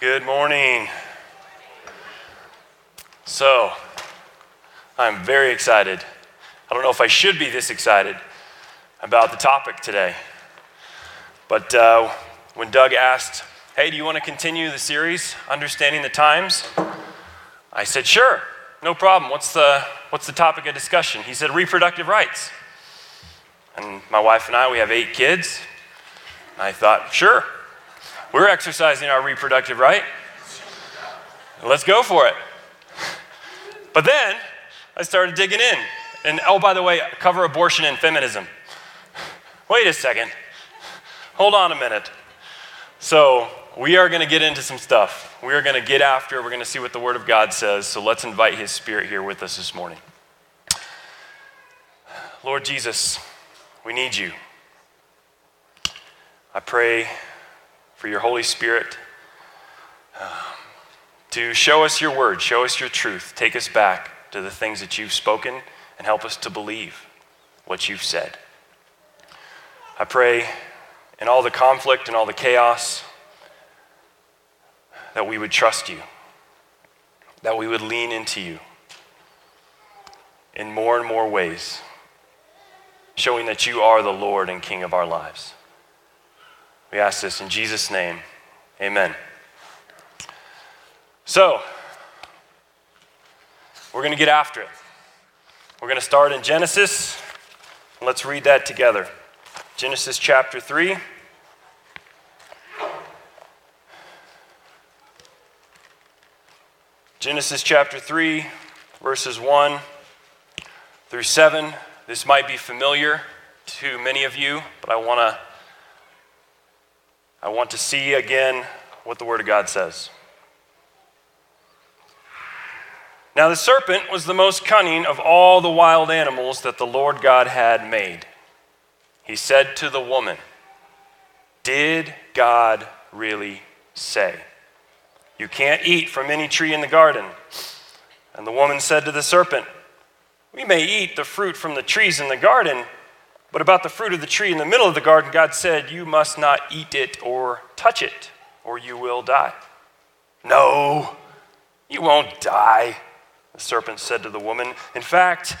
Good morning. So, I'm very excited. I don't know if I should be this excited about the topic today. But uh, when Doug asked, Hey, do you want to continue the series, Understanding the Times? I said, Sure, no problem. What's the, what's the topic of discussion? He said, Reproductive rights. And my wife and I, we have eight kids. I thought, Sure, we're exercising our reproductive right. Let's go for it. But then I started digging in. And oh, by the way, cover abortion and feminism. Wait a second. Hold on a minute. So, we are going to get into some stuff. We are going to get after, we're going to see what the Word of God says. So, let's invite His Spirit here with us this morning. Lord Jesus, we need you. I pray for your Holy Spirit um, to show us your word, show us your truth, take us back to the things that you've spoken, and help us to believe what you've said. I pray in all the conflict and all the chaos that we would trust you, that we would lean into you in more and more ways, showing that you are the Lord and King of our lives. We ask this in Jesus' name. Amen. So, we're going to get after it. We're going to start in Genesis. Let's read that together. Genesis chapter 3. Genesis chapter 3, verses 1 through 7. This might be familiar to many of you, but I want to I want to see again what the Word of God says. Now, the serpent was the most cunning of all the wild animals that the Lord God had made. He said to the woman, Did God really say, You can't eat from any tree in the garden? And the woman said to the serpent, We may eat the fruit from the trees in the garden. But about the fruit of the tree in the middle of the garden, God said, You must not eat it or touch it, or you will die. No, you won't die, the serpent said to the woman. In fact,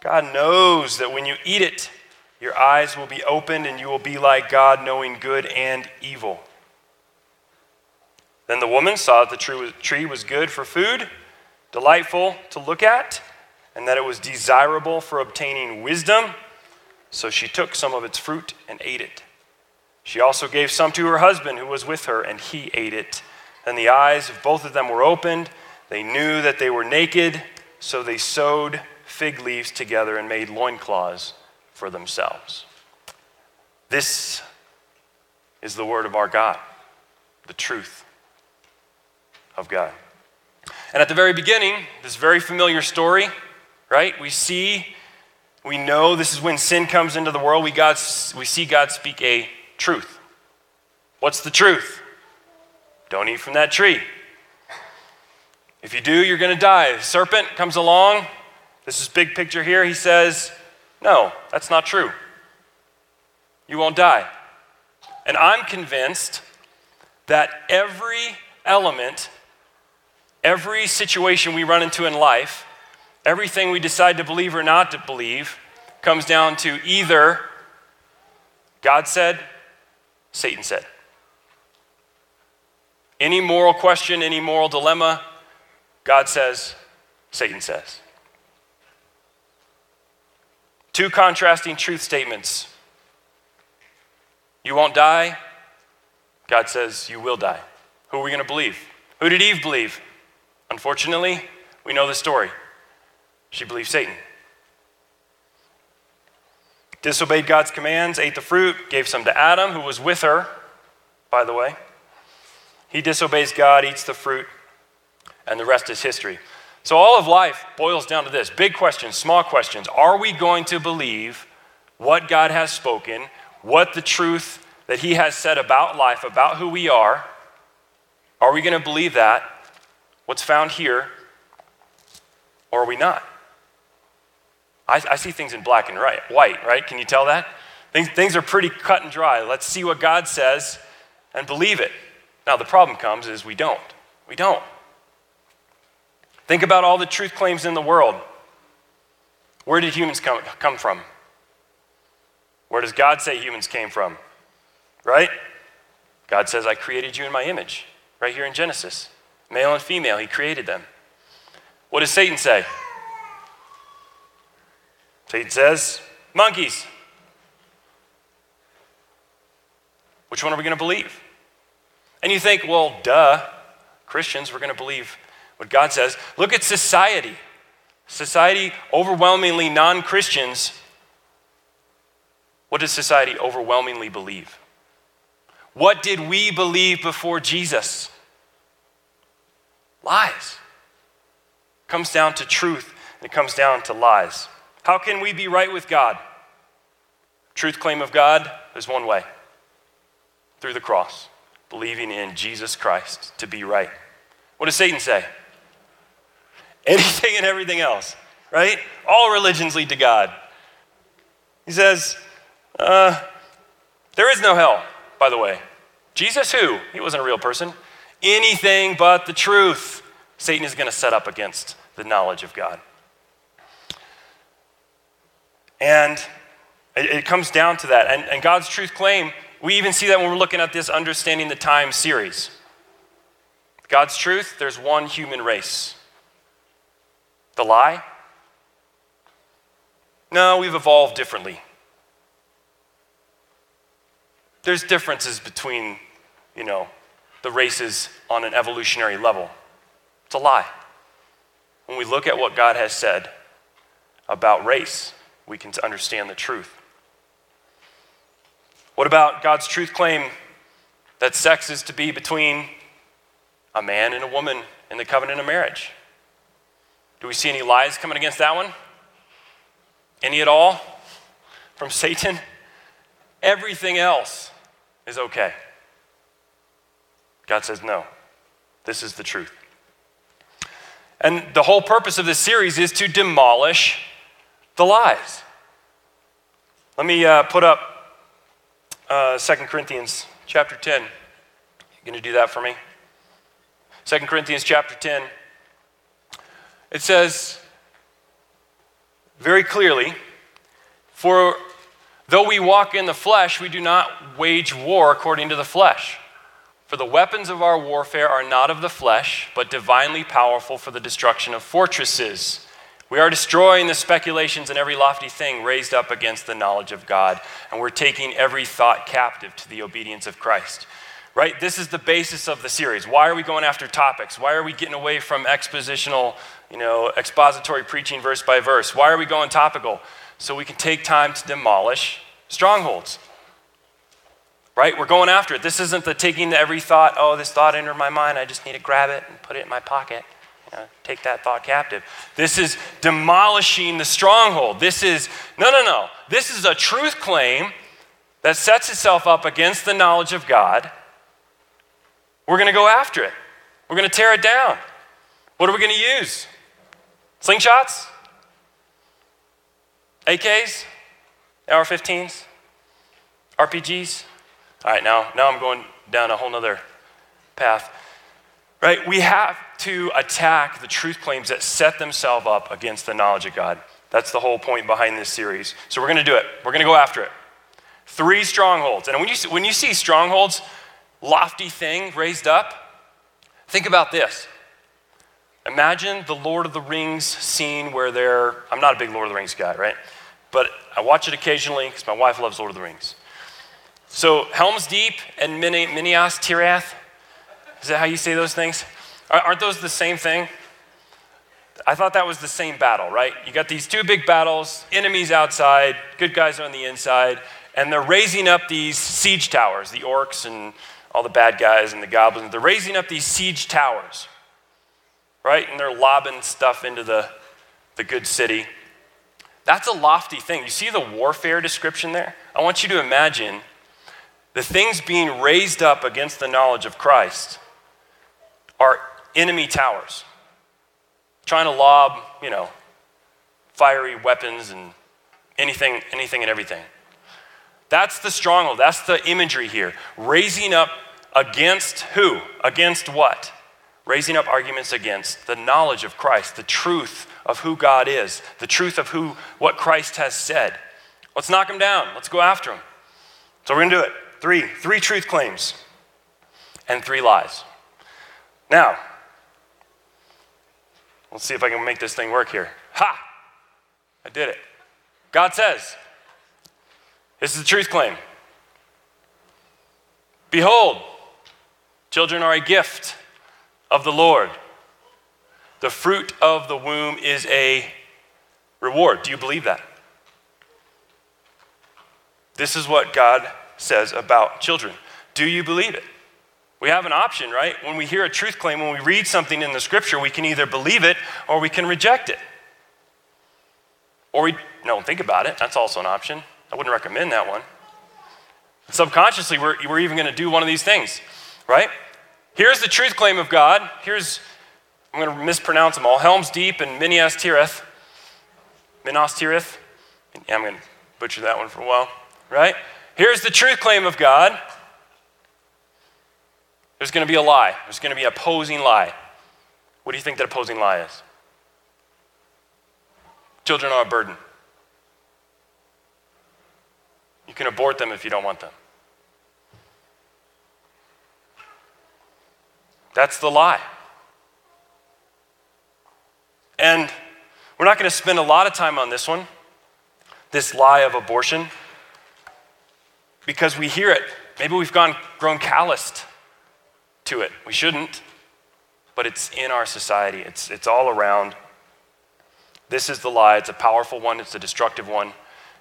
God knows that when you eat it, your eyes will be opened and you will be like God, knowing good and evil. Then the woman saw that the tree was good for food, delightful to look at, and that it was desirable for obtaining wisdom. So she took some of its fruit and ate it. She also gave some to her husband who was with her, and he ate it. And the eyes of both of them were opened. They knew that they were naked, so they sewed fig leaves together and made loincloths for themselves. This is the word of our God, the truth of God. And at the very beginning, this very familiar story, right? We see we know this is when sin comes into the world. We, God, we see God speak a truth. What's the truth? Don't eat from that tree. If you do, you're going to die. The serpent comes along. This is big picture here. He says, No, that's not true. You won't die. And I'm convinced that every element, every situation we run into in life, Everything we decide to believe or not to believe comes down to either God said, Satan said. Any moral question, any moral dilemma, God says, Satan says. Two contrasting truth statements. You won't die. God says, You will die. Who are we going to believe? Who did Eve believe? Unfortunately, we know the story. She believed Satan. Disobeyed God's commands, ate the fruit, gave some to Adam, who was with her, by the way. He disobeys God, eats the fruit, and the rest is history. So, all of life boils down to this big questions, small questions. Are we going to believe what God has spoken, what the truth that He has said about life, about who we are? Are we going to believe that, what's found here, or are we not? I, I see things in black and right, white, right? Can you tell that? Things, things are pretty cut and dry. Let's see what God says and believe it. Now, the problem comes is we don't. We don't. Think about all the truth claims in the world. Where did humans come, come from? Where does God say humans came from? Right? God says, I created you in my image, right here in Genesis. Male and female, He created them. What does Satan say? Satan says, monkeys. Which one are we going to believe? And you think, well, duh, Christians, we're going to believe what God says. Look at society. Society, overwhelmingly non Christians, what does society overwhelmingly believe? What did we believe before Jesus? Lies. It comes down to truth and it comes down to lies. How can we be right with God? Truth claim of God is one way through the cross, believing in Jesus Christ to be right. What does Satan say? Anything and everything else, right? All religions lead to God. He says, uh, there is no hell, by the way. Jesus, who? He wasn't a real person. Anything but the truth, Satan is going to set up against the knowledge of God. And it, it comes down to that. And, and God's truth claim, we even see that when we're looking at this Understanding the Time series. God's truth, there's one human race. The lie? No, we've evolved differently. There's differences between, you know, the races on an evolutionary level. It's a lie. When we look at what God has said about race, we can understand the truth. What about God's truth claim that sex is to be between a man and a woman in the covenant of marriage? Do we see any lies coming against that one? Any at all from Satan? Everything else is okay. God says, no, this is the truth. And the whole purpose of this series is to demolish the lies. Let me uh, put up uh, 2 Corinthians chapter 10. You going to do that for me? 2 Corinthians chapter 10. It says very clearly, For though we walk in the flesh, we do not wage war according to the flesh. For the weapons of our warfare are not of the flesh, but divinely powerful for the destruction of fortresses. We are destroying the speculations and every lofty thing raised up against the knowledge of God, and we're taking every thought captive to the obedience of Christ. Right? This is the basis of the series. Why are we going after topics? Why are we getting away from expositional, you know, expository preaching verse by verse? Why are we going topical? So we can take time to demolish strongholds right? We're going after it. This isn't the taking every thought, oh, this thought entered my mind, I just need to grab it and put it in my pocket. Take that thought captive. This is demolishing the stronghold. This is, no, no, no. This is a truth claim that sets itself up against the knowledge of God. We're going to go after it, we're going to tear it down. What are we going to use? Slingshots? AKs? AR 15s? RPGs? All right, now, now I'm going down a whole nother path. Right? We have to attack the truth claims that set themselves up against the knowledge of God. That's the whole point behind this series. So we're going to do it. We're going to go after it. Three strongholds. And when you, see, when you see strongholds, lofty thing raised up, think about this. Imagine the Lord of the Rings scene where they're, I'm not a big Lord of the Rings guy, right? But I watch it occasionally because my wife loves Lord of the Rings. So, Helm's Deep and Minas Tirith, is that how you say those things? Aren't those the same thing? I thought that was the same battle, right? You got these two big battles, enemies outside, good guys on the inside, and they're raising up these siege towers, the orcs and all the bad guys and the goblins. They're raising up these siege towers, right? And they're lobbing stuff into the, the good city. That's a lofty thing. You see the warfare description there? I want you to imagine the things being raised up against the knowledge of Christ are enemy towers, trying to lob, you know, fiery weapons and anything, anything and everything. That's the stronghold. That's the imagery here. Raising up against who? Against what? Raising up arguments against the knowledge of Christ, the truth of who God is, the truth of who what Christ has said. Let's knock them down. Let's go after them. So we're going to do it. Three, three truth claims and three lies. Now, let's see if I can make this thing work here. Ha! I did it. God says, this is the truth claim. Behold, children are a gift of the Lord. The fruit of the womb is a reward. Do you believe that? This is what God says about children. Do you believe it? We have an option, right? When we hear a truth claim, when we read something in the scripture, we can either believe it or we can reject it. Or we don't think about it. That's also an option. I wouldn't recommend that one. Subconsciously, we're, we're even going to do one of these things, right? Here's the truth claim of God. Here's, I'm going to mispronounce them all Helm's Deep and Minas Tirith. Minas Tirith. Yeah, I'm going to butcher that one for a while, right? Here's the truth claim of God. There's going to be a lie. There's going to be an opposing lie. What do you think that opposing lie is? Children are a burden. You can abort them if you don't want them. That's the lie. And we're not going to spend a lot of time on this one, this lie of abortion, because we hear it. Maybe we've gone, grown calloused to it. We shouldn't, but it's in our society, it's, it's all around. This is the lie. It's a powerful one, it's a destructive one.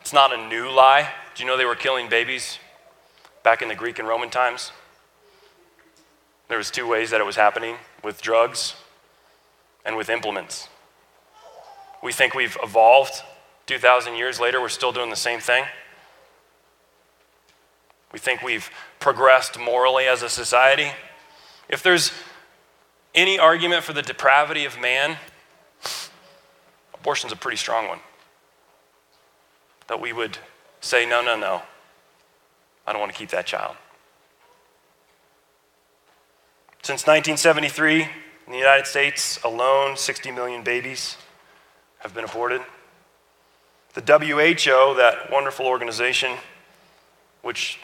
It's not a new lie. Do you know they were killing babies back in the Greek and Roman times? There was two ways that it was happening with drugs and with implements. We think we've evolved 2,000 years later, we're still doing the same thing. We think we've progressed morally as a society. If there's any argument for the depravity of man, abortion's a pretty strong one. That we would say, no, no, no, I don't want to keep that child. Since 1973, in the United States alone, 60 million babies have been aborted. The WHO, that wonderful organization which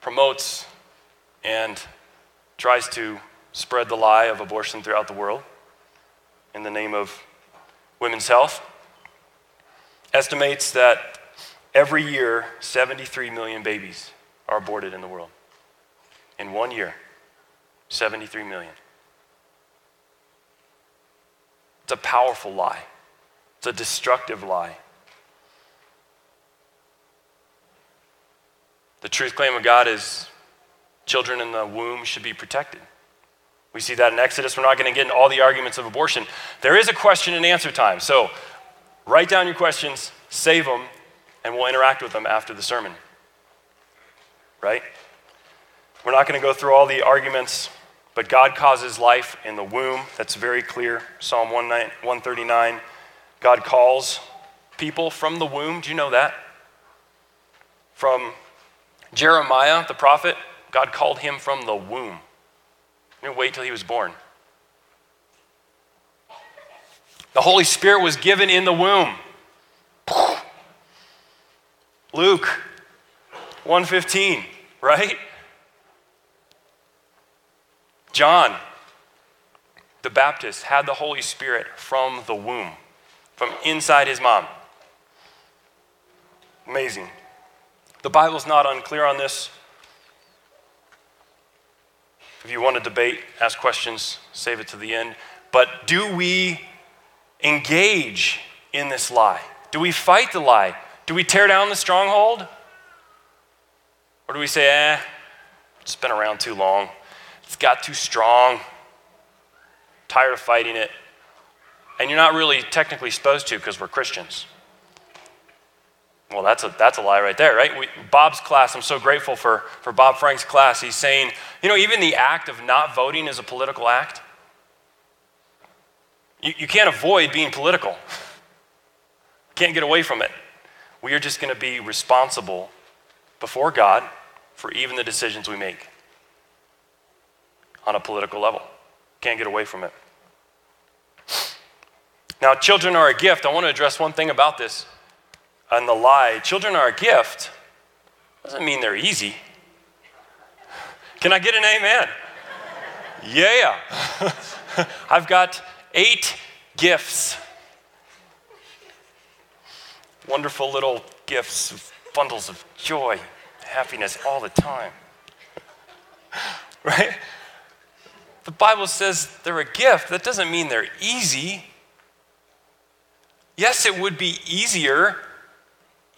promotes and tries to spread the lie of abortion throughout the world in the name of women's health, estimates that every year 73 million babies are aborted in the world. In one year, 73 million. It's a powerful lie, it's a destructive lie. The truth claim of God is children in the womb should be protected. We see that in Exodus. We're not going to get into all the arguments of abortion. There is a question and answer time. So write down your questions, save them, and we'll interact with them after the sermon. Right? We're not going to go through all the arguments, but God causes life in the womb. That's very clear. Psalm 139. God calls people from the womb. Do you know that? From Jeremiah, the prophet, God called him from the womb. You didn't wait till he was born. The Holy Spirit was given in the womb. Luke 115, right? John the Baptist had the Holy Spirit from the womb, from inside his mom. Amazing. The Bible's not unclear on this. If you want to debate, ask questions, save it to the end. But do we engage in this lie? Do we fight the lie? Do we tear down the stronghold? Or do we say, eh, it's been around too long, it's got too strong, tired of fighting it? And you're not really technically supposed to because we're Christians. Well, that's a, that's a lie right there, right? We, Bob's class, I'm so grateful for, for Bob Frank's class. He's saying, you know, even the act of not voting is a political act. You, you can't avoid being political, can't get away from it. We are just going to be responsible before God for even the decisions we make. on a political level. Can't get away from it. Now, children are a gift. I want to address one thing about this and the lie. Children are a gift doesn't mean they're easy. Can I get an amen? Yeah. I've got eight gifts. Wonderful little gifts, bundles of joy, happiness all the time. Right? The Bible says they're a gift. That doesn't mean they're easy. Yes, it would be easier,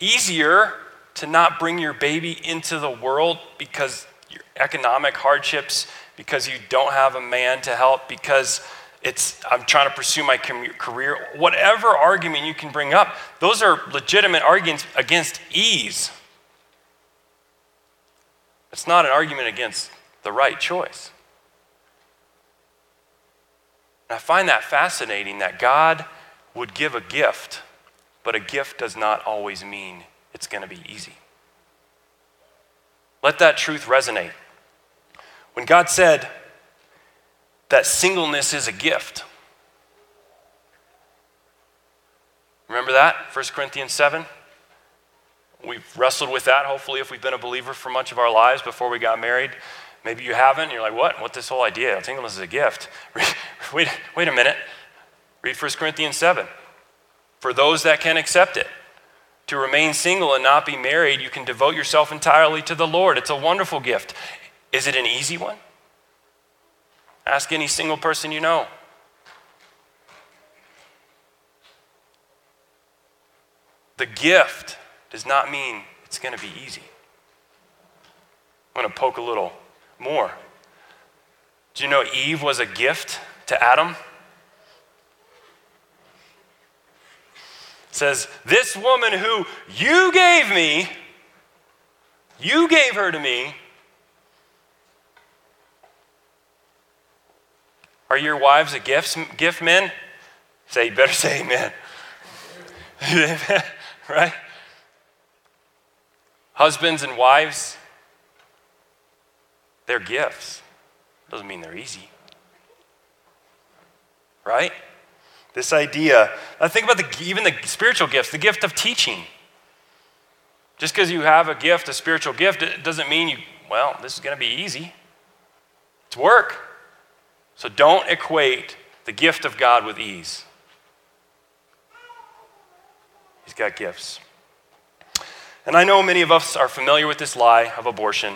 easier to not bring your baby into the world because your economic hardships, because you don't have a man to help, because it's I'm trying to pursue my career, whatever argument you can bring up, those are legitimate arguments against ease. It's not an argument against the right choice. And I find that fascinating that God would give a gift, but a gift does not always mean it's going to be easy. Let that truth resonate. When God said that singleness is a gift, remember that? 1 Corinthians 7? We've wrestled with that, hopefully, if we've been a believer for much of our lives before we got married. Maybe you haven't. You're like, what? What this whole idea? Singleness is a gift. wait, wait a minute. Read 1 Corinthians 7. For those that can accept it to remain single and not be married, you can devote yourself entirely to the Lord. It's a wonderful gift. Is it an easy one? Ask any single person you know. The gift does not mean it's going to be easy. I'm going to poke a little more. Do you know Eve was a gift to Adam? Says, This woman who you gave me, you gave her to me. Are your wives a gift, gift men? Say, you better say amen. right? Husbands and wives, they're gifts. Doesn't mean they're easy. Right? This idea, I think about the, even the spiritual gifts, the gift of teaching. Just because you have a gift, a spiritual gift, it doesn't mean you, well, this is going to be easy. It's work. So don't equate the gift of God with ease. He's got gifts. And I know many of us are familiar with this lie of abortion,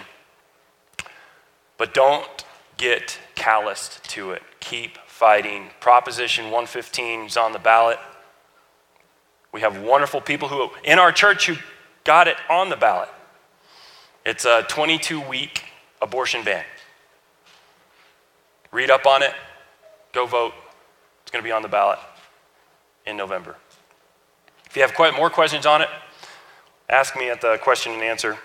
but don't get calloused to it. Keep fighting. Proposition 115 is on the ballot. We have wonderful people who in our church who got it on the ballot. It's a 22 week abortion ban. Read up on it, go vote. It's going to be on the ballot in November. If you have quite more questions on it, ask me at the question and answer.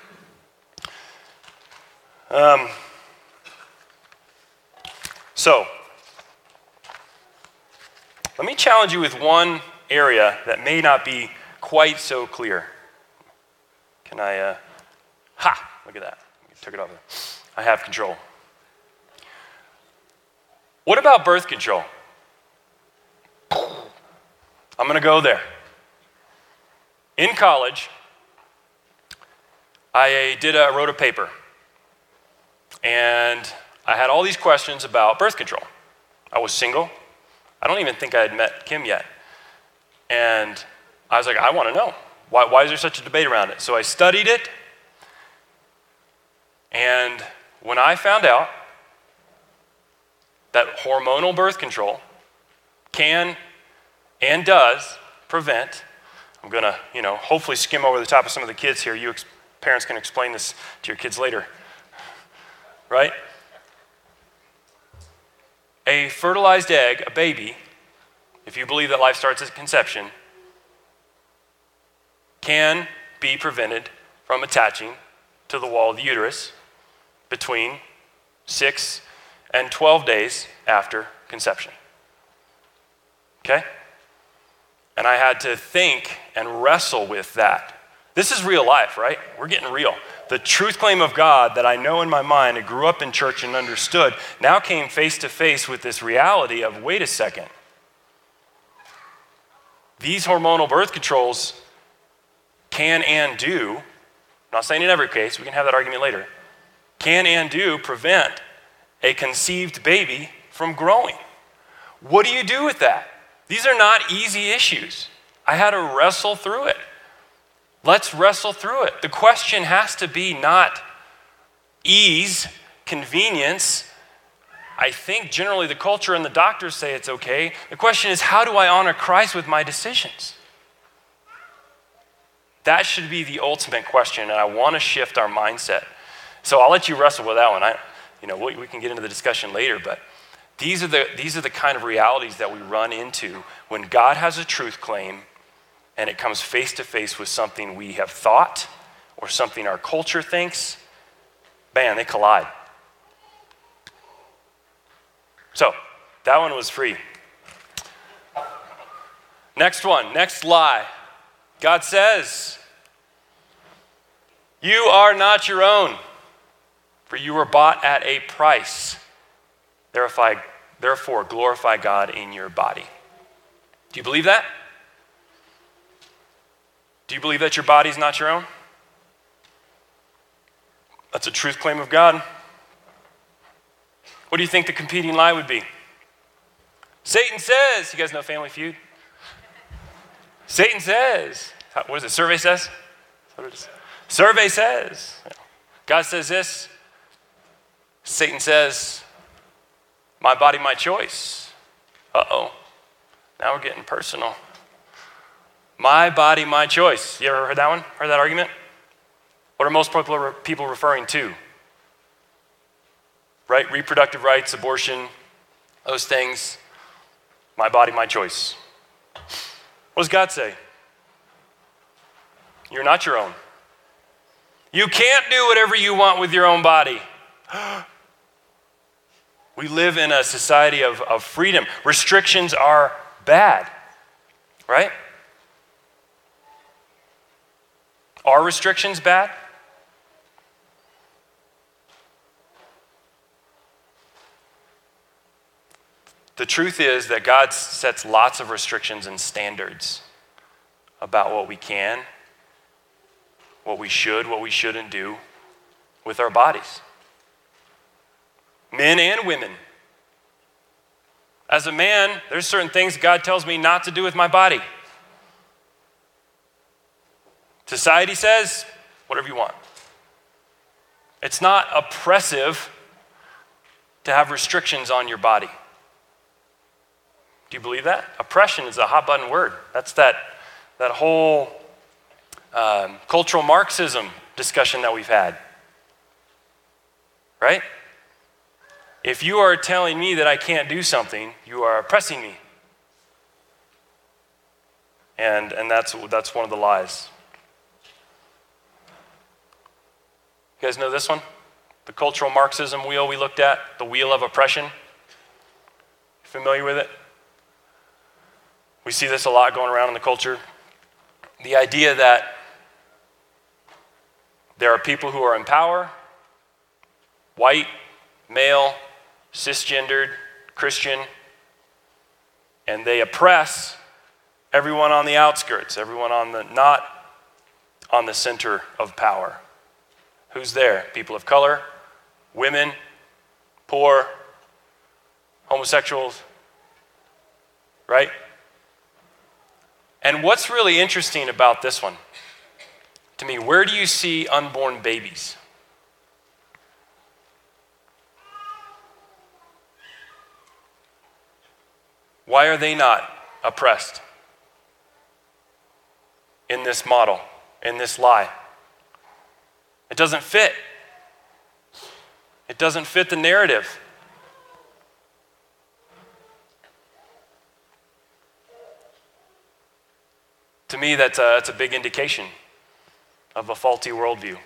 Um, so, let me challenge you with one area that may not be quite so clear. Can I? Uh, ha! Look at that. Took it off. I have control. What about birth control? I'm going to go there. In college, I did a, wrote a paper, and I had all these questions about birth control. I was single. I don't even think I had met Kim yet. And I was like, I want to know. Why, why is there such a debate around it? So I studied it. And when I found out that hormonal birth control can and does prevent, I'm going to, you know, hopefully skim over the top of some of the kids here. You ex- parents can explain this to your kids later. Right? A fertilized egg, a baby, if you believe that life starts at conception, can be prevented from attaching to the wall of the uterus between 6 and 12 days after conception. Okay? And I had to think and wrestle with that This is real life, right? We're getting real. The truth claim of God that I know in my mind, I grew up in church and understood, now came face to face with this reality of wait a second. These hormonal birth controls can and do, I'm not saying in every case, we can have that argument later, can and do prevent a conceived baby from growing. What do you do with that? These are not easy issues. I had to wrestle through it. Let's wrestle through it. The question has to be not ease, convenience. I think generally the culture and the doctors say it's okay. The question is, how do I honor Christ with my decisions? That should be the ultimate question, and I want to shift our mindset. So I'll let you wrestle with that one. I, you know, we, we can get into the discussion later, but these are, the, these are the kind of realities that we run into when God has a truth claim and it comes face to face with something we have thought or something our culture thinks. Bam, they collide. So, that one was free. Next one, next lie. God says, You are not your own, for you were bought at a price. Therefore, glorify God in your body. Do you believe that? Do you believe that your body's not your own? That's a truth claim of God. What do you think the competing lie would be? Satan says, you guys know Family Feud? Satan says, what is it? Survey says? Survey says. God says this. Satan says, my body, my choice. Uh oh. Now we're getting personal. My body, my choice. You ever heard that one? Heard that argument? What are most popular people referring to? Right? Reproductive rights, abortion, those things. My body, my choice. What does God say? You're not your own. You can't do whatever you want with your own body. We live in a society of, of freedom. Restrictions are bad, right? Are restrictions bad? The truth is that God sets lots of restrictions and standards about what we can, what we should, what we shouldn't do with our bodies men and women. As a man, there's certain things God tells me not to do with my body. Society says, whatever you want. It's not oppressive to have restrictions on your body. Do you believe that? Oppression is a hot button word. That's that, that whole um, cultural Marxism discussion that we've had. Right? If you are telling me that I can't do something, you are oppressing me. And, and that's, that's one of the lies. You guys know this one? The cultural Marxism wheel we looked at, the wheel of oppression. Familiar with it? We see this a lot going around in the culture. The idea that there are people who are in power, white, male, cisgendered, Christian, and they oppress everyone on the outskirts, everyone on the not on the center of power. Who's there? People of color, women, poor, homosexuals, right? And what's really interesting about this one, to me, where do you see unborn babies? Why are they not oppressed in this model, in this lie? It doesn't fit. It doesn't fit the narrative. To me, that's a, that's a big indication of a faulty worldview.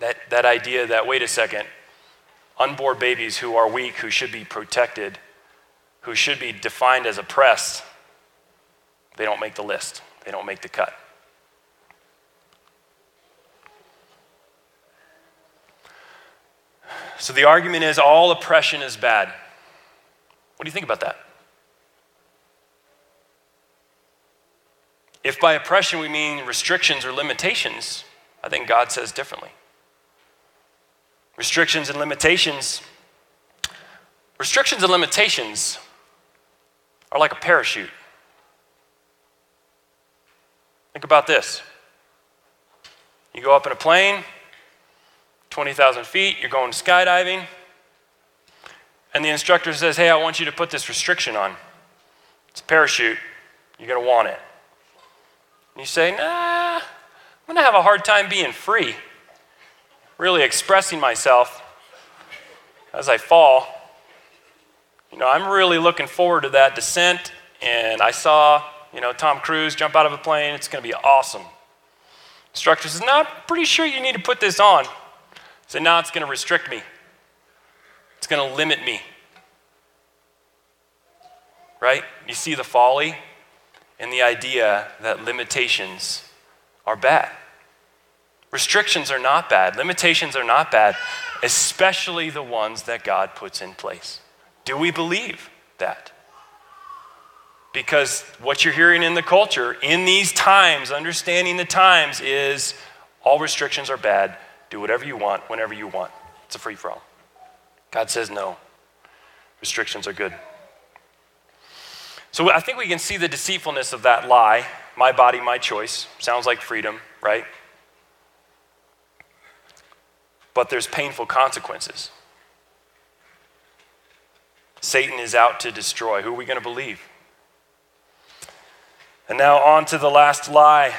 That, that idea that, wait a second, unborn babies who are weak, who should be protected, who should be defined as oppressed, they don't make the list, they don't make the cut. So the argument is all oppression is bad. What do you think about that? If by oppression we mean restrictions or limitations, I think God says differently. Restrictions and limitations. Restrictions and limitations are like a parachute. Think about this. You go up in a plane, 20,000 feet, you're going skydiving, and the instructor says, Hey, I want you to put this restriction on. It's a parachute. You're going to want it. And you say, Nah, I'm going to have a hard time being free, really expressing myself as I fall. You know, I'm really looking forward to that descent, and I saw, you know, Tom Cruise jump out of a plane. It's going to be awesome. Instructor says, No, I'm pretty sure you need to put this on. So now it's going to restrict me, it's going to limit me. Right? You see the folly in the idea that limitations are bad. Restrictions are not bad, limitations are not bad, especially the ones that God puts in place. Do we believe that? Because what you're hearing in the culture in these times, understanding the times, is all restrictions are bad, do whatever you want, whenever you want. It's a free for all. God says no. Restrictions are good. So I think we can see the deceitfulness of that lie my body, my choice. Sounds like freedom, right? But there's painful consequences. Satan is out to destroy. Who are we going to believe? And now, on to the last lie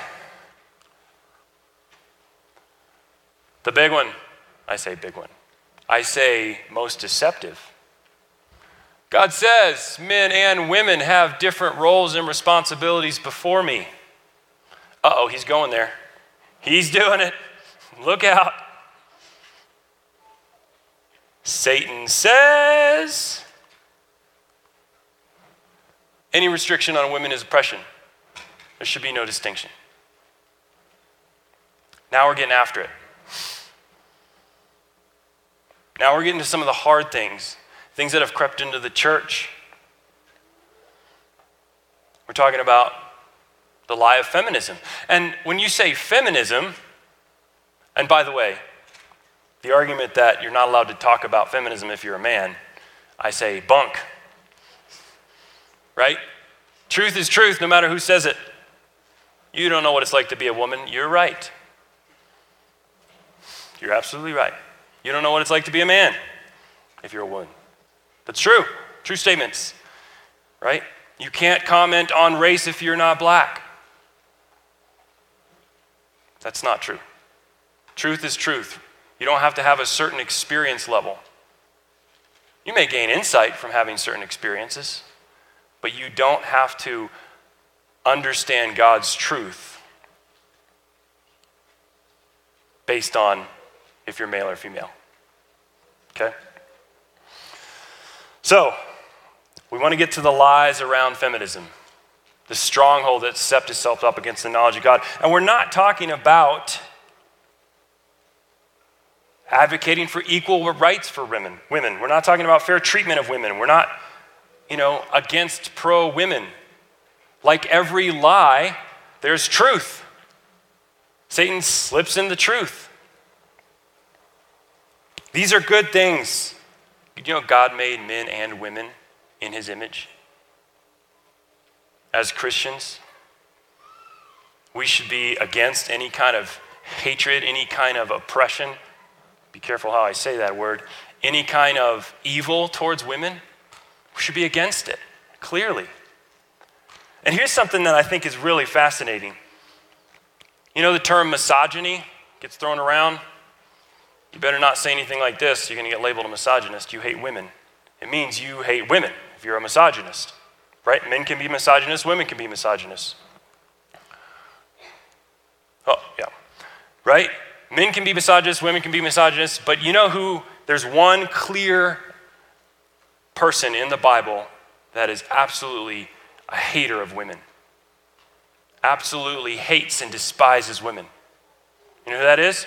The big one, I say big one, I say most deceptive. God says men and women have different roles and responsibilities before me. Uh oh, he's going there. He's doing it. Look out. Satan says any restriction on women is oppression. There should be no distinction. Now we're getting after it. Now we're getting to some of the hard things, things that have crept into the church. We're talking about the lie of feminism. And when you say feminism, and by the way, the argument that you're not allowed to talk about feminism if you're a man, I say bunk. Right? Truth is truth no matter who says it. You don't know what it's like to be a woman. You're right. You're absolutely right. You don't know what it's like to be a man if you're a woman. That's true. True statements, right? You can't comment on race if you're not black. That's not true. Truth is truth. You don't have to have a certain experience level. You may gain insight from having certain experiences, but you don't have to understand God's truth based on if you're male or female. Okay? So, we want to get to the lies around feminism, the stronghold that sets itself up against the knowledge of God. And we're not talking about advocating for equal rights for women. Women. We're not talking about fair treatment of women. We're not, you know, against pro women. Like every lie, there's truth. Satan slips in the truth. These are good things. You know, God made men and women in his image. As Christians, we should be against any kind of hatred, any kind of oppression. Be careful how I say that word. Any kind of evil towards women. We should be against it, clearly. And here's something that I think is really fascinating. You know, the term misogyny gets thrown around. You better not say anything like this. You're going to get labeled a misogynist. You hate women. It means you hate women if you're a misogynist, right? Men can be misogynists, women can be misogynists. Oh, yeah. Right? Men can be misogynists, women can be misogynists, but you know who? There's one clear person in the Bible that is absolutely a hater of women, absolutely hates and despises women. You know who that is?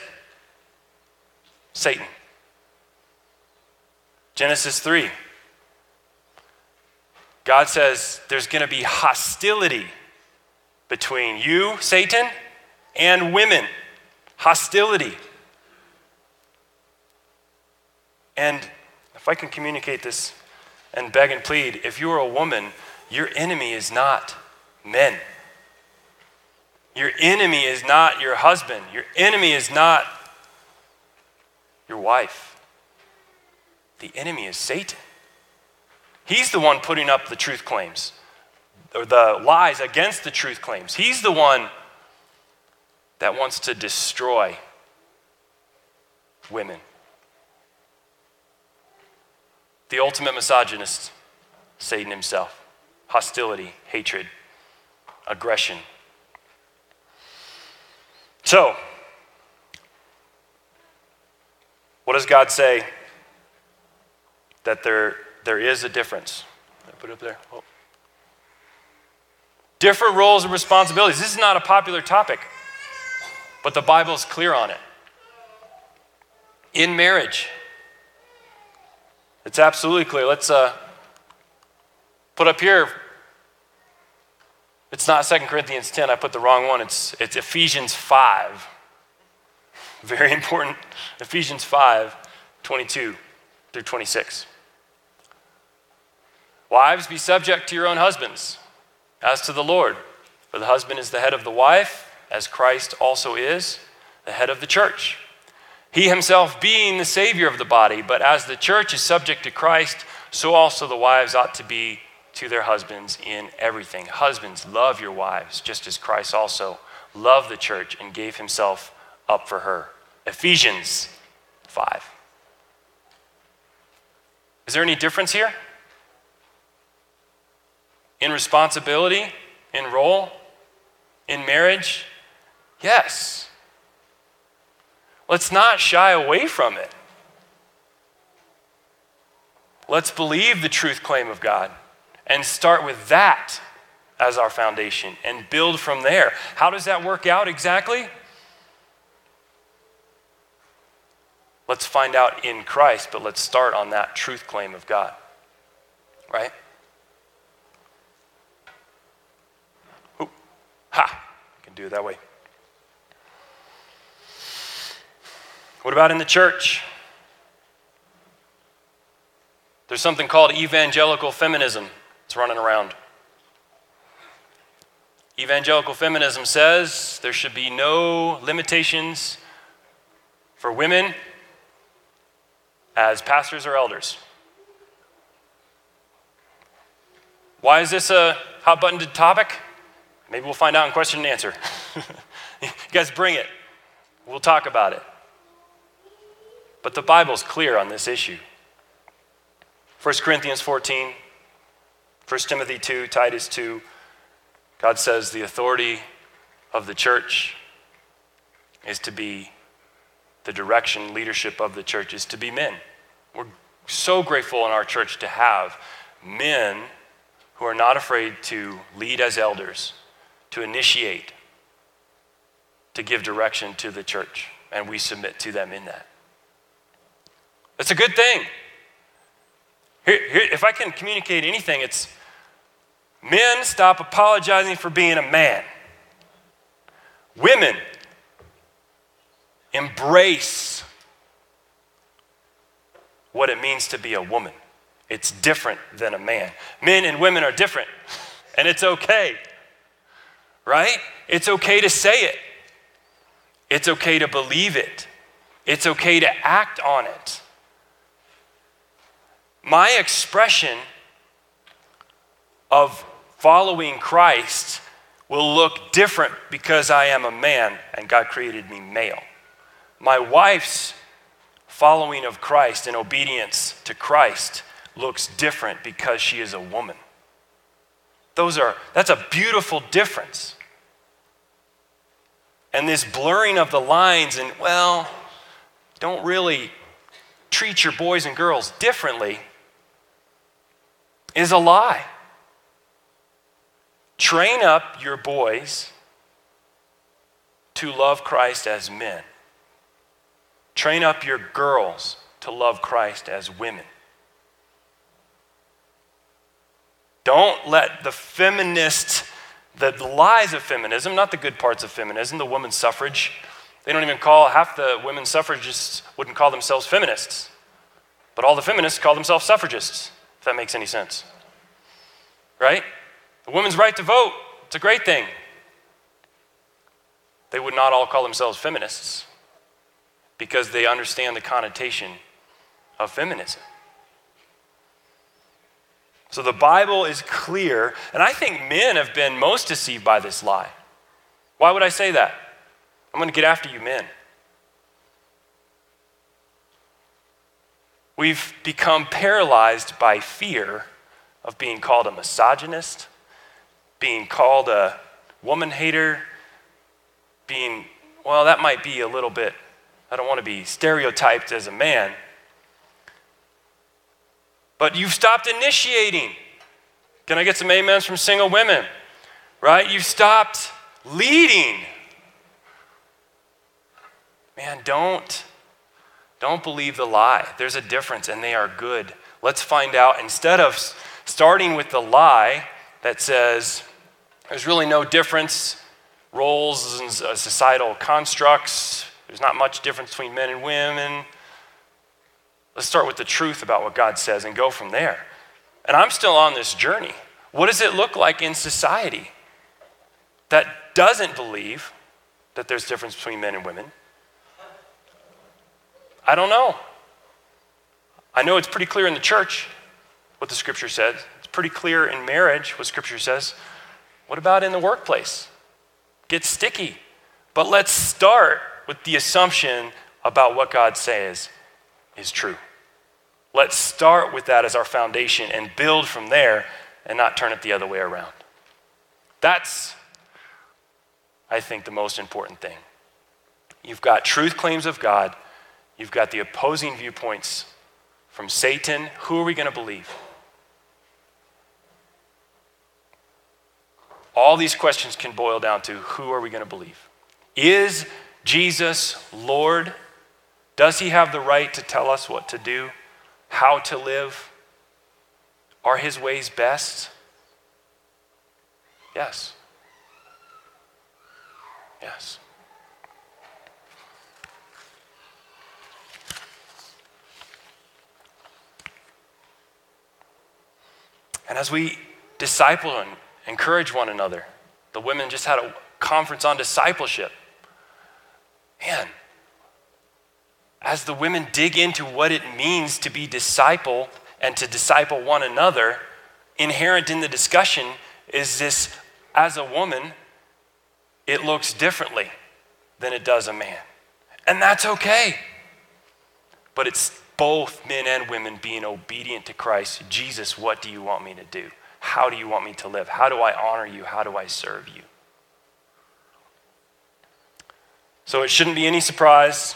Satan. Genesis 3. God says there's going to be hostility between you, Satan, and women. Hostility. And if I can communicate this and beg and plead, if you are a woman, your enemy is not men. Your enemy is not your husband. Your enemy is not your wife. The enemy is Satan. He's the one putting up the truth claims, or the lies against the truth claims. He's the one that wants to destroy women. The ultimate misogynist, Satan himself. Hostility, hatred, aggression. So, what does God say? That there, there is a difference. I put it up there. Oh. Different roles and responsibilities. This is not a popular topic, but the Bible is clear on it. In marriage, it's absolutely clear. Let's uh, put up here. It's not 2 Corinthians 10. I put the wrong one. It's, it's Ephesians 5. Very important. Ephesians 5 22 through 26. Wives, be subject to your own husbands, as to the Lord. For the husband is the head of the wife, as Christ also is the head of the church he himself being the Savior of the body. But as the church is subject to Christ, so also the wives ought to be to their husbands in everything. Husbands, love your wives, just as Christ also loved the church and gave himself up for her. Ephesians 5. Is there any difference here? In responsibility, in role, in marriage? Yes. Let's not shy away from it. Let's believe the truth claim of God and start with that as our foundation and build from there. How does that work out exactly? Let's find out in Christ, but let's start on that truth claim of God. Right? Ooh. Ha! I can do it that way. What about in the church? There's something called evangelical feminism. It's running around. Evangelical feminism says there should be no limitations for women as pastors or elders. Why is this a hot buttoned topic? Maybe we'll find out in question and answer. you guys bring it. We'll talk about it. But the Bible's clear on this issue. 1 Corinthians 14, 1 Timothy 2, Titus 2, God says the authority of the church is to be the direction, leadership of the church is to be men. We're so grateful in our church to have men who are not afraid to lead as elders, to initiate, to give direction to the church, and we submit to them in that. It's a good thing. Here, here, if I can communicate anything, it's men stop apologizing for being a man. Women embrace what it means to be a woman. It's different than a man. Men and women are different, and it's okay, right? It's okay to say it, it's okay to believe it, it's okay to act on it my expression of following Christ will look different because I am a man and God created me male. My wife's following of Christ and obedience to Christ looks different because she is a woman. Those are that's a beautiful difference. And this blurring of the lines and well, don't really treat your boys and girls differently is a lie. Train up your boys to love Christ as men. Train up your girls to love Christ as women. Don't let the feminist, the lies of feminism, not the good parts of feminism, the woman's suffrage, they don't even call, half the women suffragists wouldn't call themselves feminists. But all the feminists call themselves suffragists, if that makes any sense. Right? The woman's right to vote, it's a great thing. They would not all call themselves feminists because they understand the connotation of feminism. So the Bible is clear, and I think men have been most deceived by this lie. Why would I say that? I'm going to get after you, men. We've become paralyzed by fear of being called a misogynist, being called a woman hater, being, well, that might be a little bit, I don't want to be stereotyped as a man. But you've stopped initiating. Can I get some amens from single women? Right? You've stopped leading. Man, don't don't believe the lie. There's a difference and they are good. Let's find out instead of starting with the lie that says there's really no difference roles and societal constructs. There's not much difference between men and women. Let's start with the truth about what God says and go from there. And I'm still on this journey. What does it look like in society that doesn't believe that there's difference between men and women? I don't know. I know it's pretty clear in the church what the scripture says. It's pretty clear in marriage what scripture says. What about in the workplace? Get sticky. But let's start with the assumption about what God says is true. Let's start with that as our foundation and build from there and not turn it the other way around. That's, I think, the most important thing. You've got truth claims of God, you've got the opposing viewpoints from Satan. Who are we going to believe? All these questions can boil down to who are we going to believe? Is Jesus Lord? Does he have the right to tell us what to do, how to live? Are his ways best? Yes. Yes. And as we disciple and encourage one another, the women just had a conference on discipleship. Man, as the women dig into what it means to be disciple and to disciple one another, inherent in the discussion is this as a woman, it looks differently than it does a man. And that's okay. But it's both men and women being obedient to Christ. Jesus, what do you want me to do? How do you want me to live? How do I honor you? How do I serve you? So it shouldn't be any surprise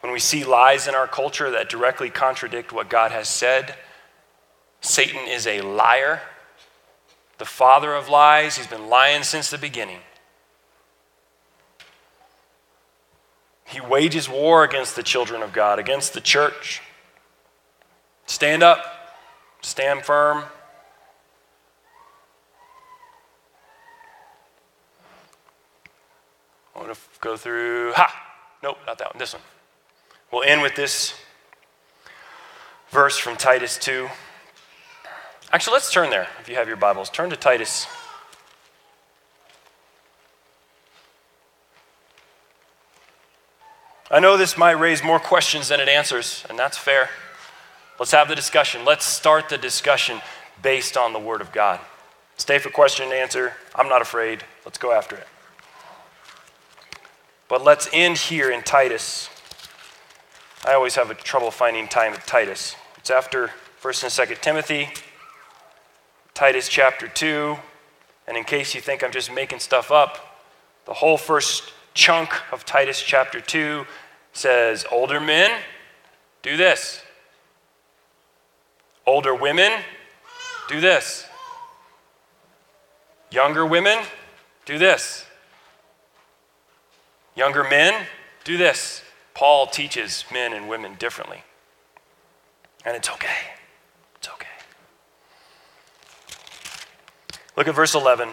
when we see lies in our culture that directly contradict what God has said. Satan is a liar, the father of lies. He's been lying since the beginning. He wages war against the children of God, against the church. Stand up, stand firm, I want to go through, ha! Nope, not that one, this one. We'll end with this verse from Titus 2. Actually, let's turn there if you have your Bibles. Turn to Titus. I know this might raise more questions than it answers, and that's fair. Let's have the discussion. Let's start the discussion based on the Word of God. Stay for question and answer. I'm not afraid. Let's go after it. But let's end here in Titus. I always have a trouble finding time at Titus. It's after 1st and 2nd Timothy, Titus chapter 2. And in case you think I'm just making stuff up, the whole first chunk of Titus chapter 2 says, Older men, do this. Older women, do this. Younger women, do this. Younger men, do this. Paul teaches men and women differently. And it's okay. It's okay. Look at verse 11.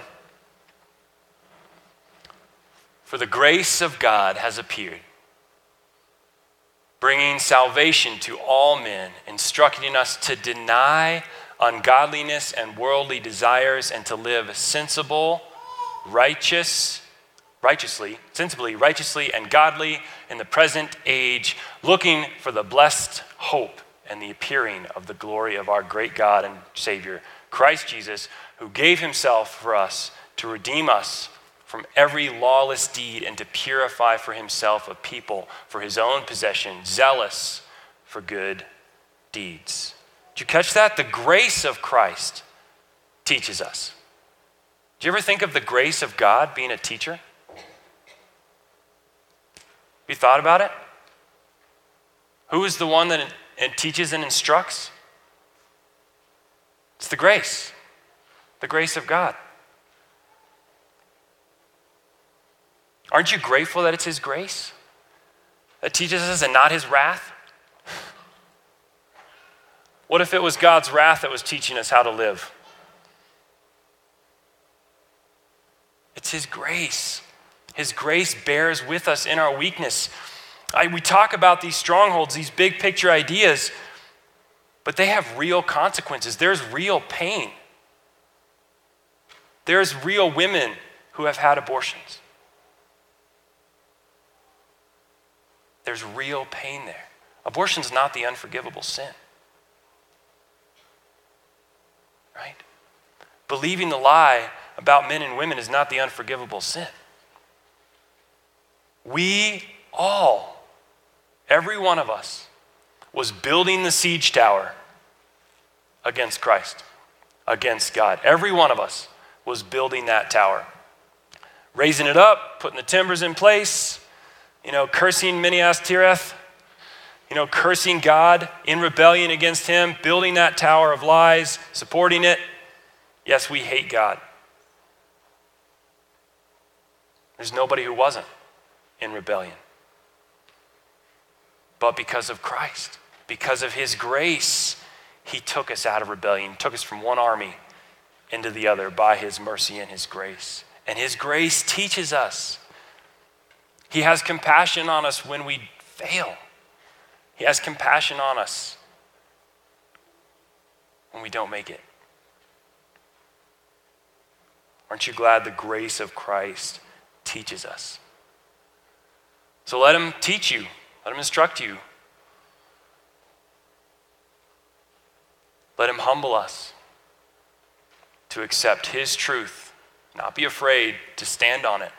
For the grace of God has appeared, bringing salvation to all men, instructing us to deny ungodliness and worldly desires and to live sensible, righteous, righteously, sensibly, righteously, and godly in the present age, looking for the blessed hope and the appearing of the glory of our great God and Savior, Christ Jesus, who gave himself for us to redeem us from every lawless deed and to purify for himself a people for his own possession, zealous for good deeds. Did you catch that? The grace of Christ teaches us. Do you ever think of the grace of God being a teacher? You thought about it? Who is the one that teaches and instructs? It's the grace, the grace of God. Aren't you grateful that it's His grace that teaches us and not His wrath? What if it was God's wrath that was teaching us how to live? It's His grace. His grace bears with us in our weakness. I, we talk about these strongholds, these big picture ideas, but they have real consequences. There's real pain. There's real women who have had abortions. There's real pain there. Abortion's not the unforgivable sin. Right? Believing the lie about men and women is not the unforgivable sin. We all, every one of us, was building the siege tower against Christ, against God. Every one of us was building that tower, raising it up, putting the timbers in place, you know, cursing Minas Tirith, you know, cursing God in rebellion against Him, building that tower of lies, supporting it. Yes, we hate God. There's nobody who wasn't in rebellion. But because of Christ, because of His grace, He took us out of rebellion, took us from one army into the other by His mercy and His grace. And His grace teaches us. He has compassion on us when we fail, He has compassion on us when we don't make it. Aren't you glad the grace of Christ teaches us? So let him teach you, let him instruct you. Let him humble us to accept his truth, not be afraid to stand on it.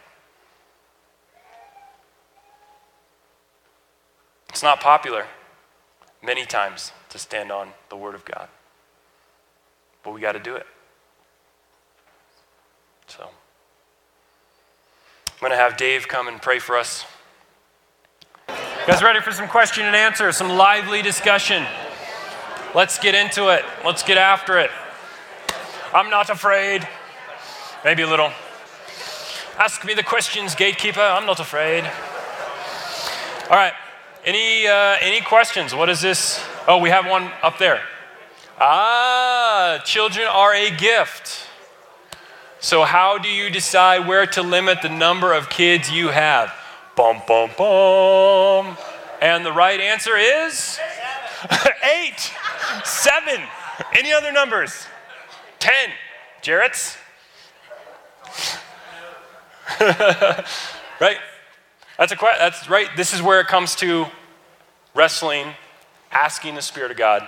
It's not popular many times to stand on the Word of God, but we got to do it. So, I'm going to have Dave come and pray for us. You guys ready for some question and answer, some lively discussion? Let's get into it. Let's get after it. I'm not afraid. Maybe a little. Ask me the questions, gatekeeper. I'm not afraid. All right. Any uh, any questions? What is this? Oh, we have one up there. Ah, children are a gift. So how do you decide where to limit the number of kids you have? Bum, bum, bum. And the right answer is eight, seven. Any other numbers? Ten. Jarrett's? right? That's a question. That's right. This is where it comes to wrestling, asking the Spirit of God,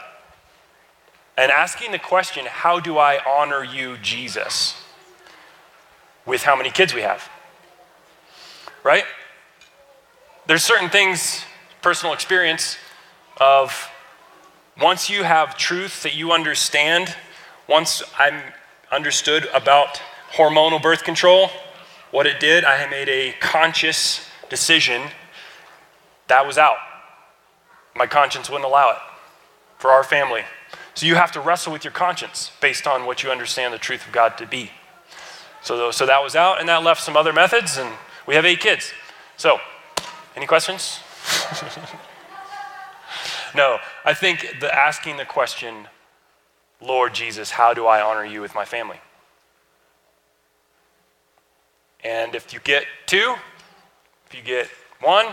and asking the question, How do I honor you, Jesus? With how many kids we have. Right? There's certain things, personal experience, of once you have truth that you understand, once I'm understood about hormonal birth control, what it did, I made a conscious decision that was out. My conscience wouldn't allow it for our family. So you have to wrestle with your conscience based on what you understand the truth of God to be. So, so that was out, and that left some other methods, and we have eight kids. So any questions? no, I think the asking the question, Lord Jesus, how do I honor you with my family? And if you get two, if you get one,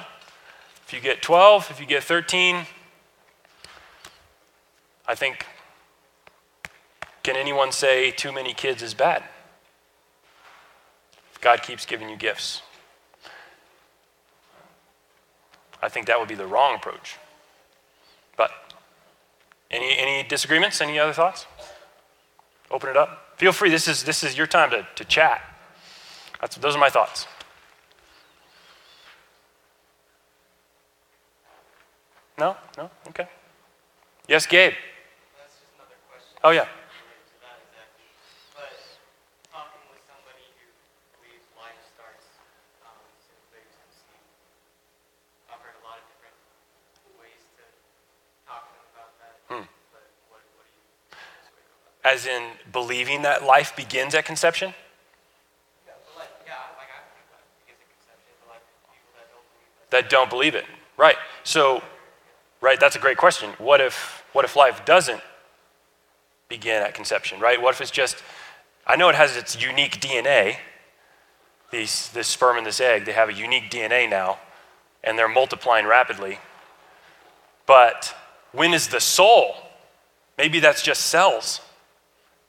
if you get 12, if you get 13, I think, can anyone say too many kids is bad? God keeps giving you gifts. I think that would be the wrong approach. But any, any disagreements? Any other thoughts? Open it up. Feel free. This is, this is your time to, to chat. That's, those are my thoughts. No? No? Okay. Yes, Gabe. Oh, yeah. As in believing that life begins at conception? that don't believe it. Right. So, right, that's a great question. What if what if life doesn't begin at conception, right? What if it's just I know it has its unique DNA. These this sperm and this egg, they have a unique DNA now and they're multiplying rapidly. But when is the soul? Maybe that's just cells.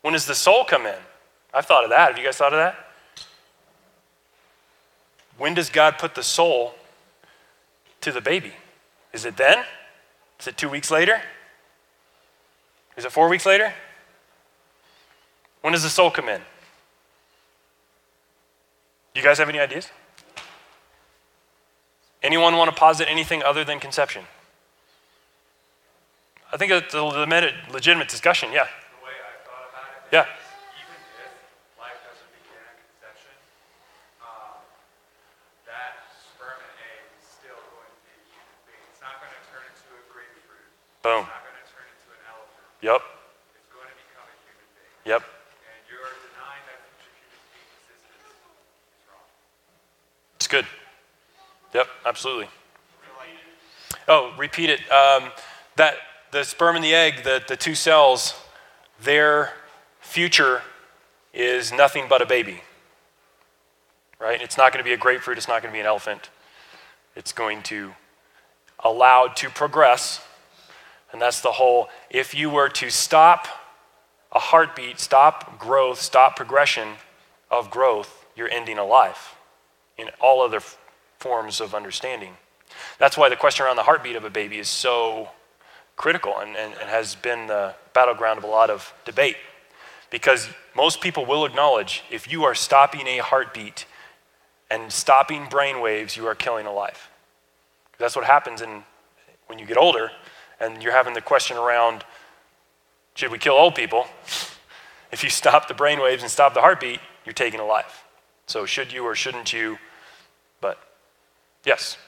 When does the soul come in? I've thought of that. Have you guys thought of that? When does God put the soul to the baby? Is it then? Is it two weeks later? Is it four weeks later? When does the soul come in? Do you guys have any ideas? Anyone want to posit anything other than conception? I think it's a legitimate discussion, yeah. Yeah. Even if life doesn't begin at conception, um, that sperm and egg is still going to be a human being. It's not going to turn into a grapefruit. Boom. It's not going to turn into an elephant. Yep. It's going to become a human being. Yep. And you're denying that future human being existence is wrong. It's good. Yep, absolutely. Oh, repeat it. Um, that the sperm and the egg, the, the two cells, they're future is nothing but a baby. Right? It's not going to be a grapefruit, it's not going to be an elephant. It's going to allowed to progress. And that's the whole if you were to stop a heartbeat, stop growth, stop progression of growth, you're ending a life in all other f- forms of understanding. That's why the question around the heartbeat of a baby is so critical and, and, and has been the battleground of a lot of debate. Because most people will acknowledge if you are stopping a heartbeat and stopping brain waves, you are killing a life. That's what happens in, when you get older and you're having the question around should we kill old people? If you stop the brain waves and stop the heartbeat, you're taking a life. So, should you or shouldn't you? But, yes.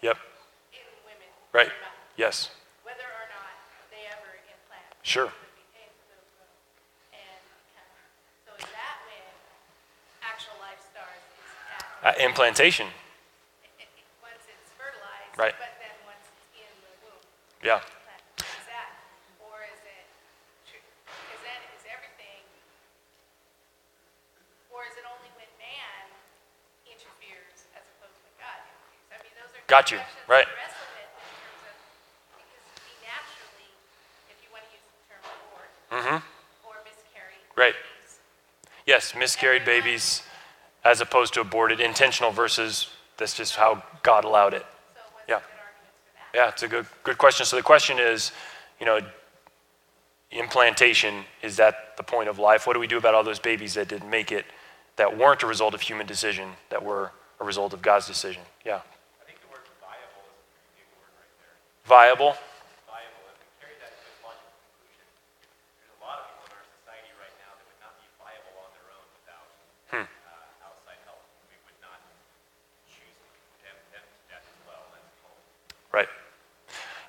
Yep. In women. Right. Yes. Whether or not they ever implant. Sure. And so is that when actual life starts? Uh, implantation. Once it's fertilized. Right. But then once it's in the womb. Yeah. Is that, or is it, because then is everything, or is it only when man interferes as opposed to God interferes? I mean, those are. Got you. questions Right. to wrestle with in terms of, because we naturally, if you want to use the you. Right. Mm-hmm. Right. Yes, miscarried babies as opposed to aborted, intentional versus that's just how God allowed it. So Yeah. the good arguments for that? Yeah, it's a good good question. So the question is, you know, implantation is that the point of life? What do we do about all those babies that didn't make it, that weren't a result of human decision, that were a result of God's decision? Yeah. I think the word viable is a pretty big word right there. Viable. Viable. If we carry that to its logical conclusion, there's a lot of people in our society right now that would not be viable on their own without Hmm. uh, outside help. We would not choose them, them to death as well as a whole. Right.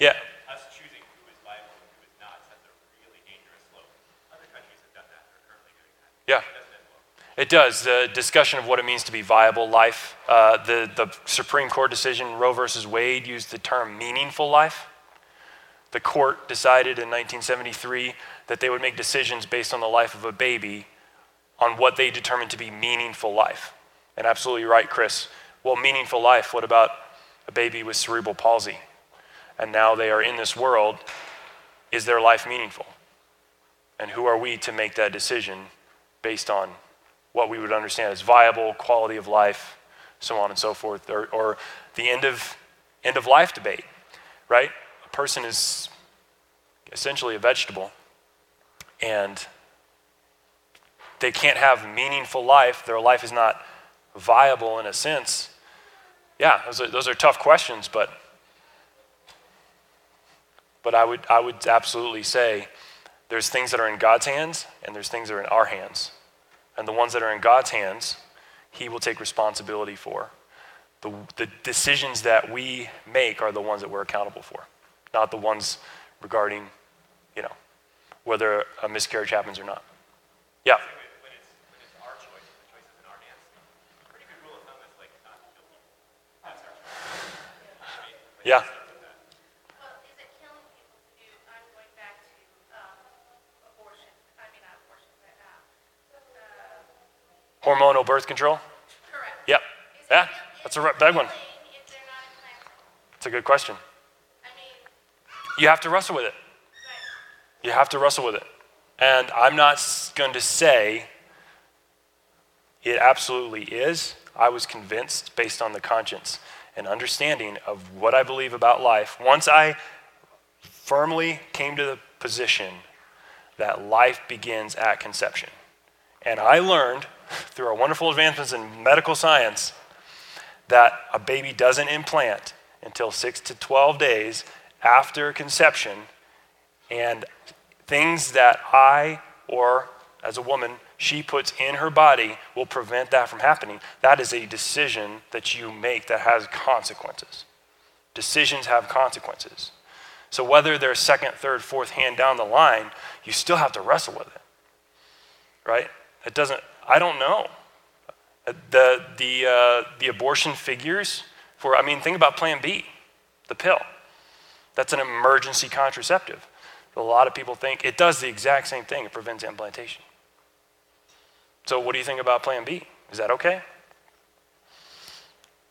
Yeah. Us choosing who is viable and who is not sets a really dangerous slope. Other countries have done that. They're currently doing that. Yeah. It doesn't end well. It does. The discussion of what it means to be viable life. Uh, the, the Supreme Court decision, Roe versus Wade, used the term meaningful life. The court decided in 1973 that they would make decisions based on the life of a baby on what they determined to be meaningful life. And absolutely right, Chris. Well, meaningful life, what about a baby with cerebral palsy? And now they are in this world. Is their life meaningful? And who are we to make that decision based on what we would understand as viable, quality of life, so on and so forth, or, or the end of, end of life debate, right? A person is essentially a vegetable, and they can't have meaningful life. Their life is not viable in a sense. Yeah, those are, those are tough questions, but, but I, would, I would absolutely say there's things that are in God's hands and there's things that are in our hands. And the ones that are in God's hands, He will take responsibility for. The, the decisions that we make are the ones that we're accountable for, not the ones regarding, you know, whether a miscarriage happens or not. Yeah. When it's, when it's our choice, the choice is in our hands, pretty good rule of thumb is like not to kill people. That's our choice. Right? Like, Yeah. Well, is it killing people to do, I'm going back to, um, abortion, I mean, not abortion, but, uh, uh, Hormonal birth control? correct. Yep. Is Yeah, that's a big one. killing If they're not implanted? It's a good question. I mean, You have to wrestle with it. right, You have to wrestle with it. And I'm not going to say it absolutely is. I was convinced based on the conscience and understanding of what I believe about life. Once I firmly came to the position that life begins at conception. And I learned through our wonderful advancements in medical science that a baby doesn't implant until 6 to 12 days after conception and things that I or as a woman she puts in her body will prevent that from happening. That is a decision that you make that has consequences. Decisions have consequences. So whether they're second, third, fourth hand down the line, you still have to wrestle with it. Right? It doesn't I don't know. The the uh, the abortion figures for I mean think about plan B, the pill. That's an emergency contraceptive. A lot of people think it does the exact same thing, it prevents implantation. So, what do you think about plan B? Is that okay?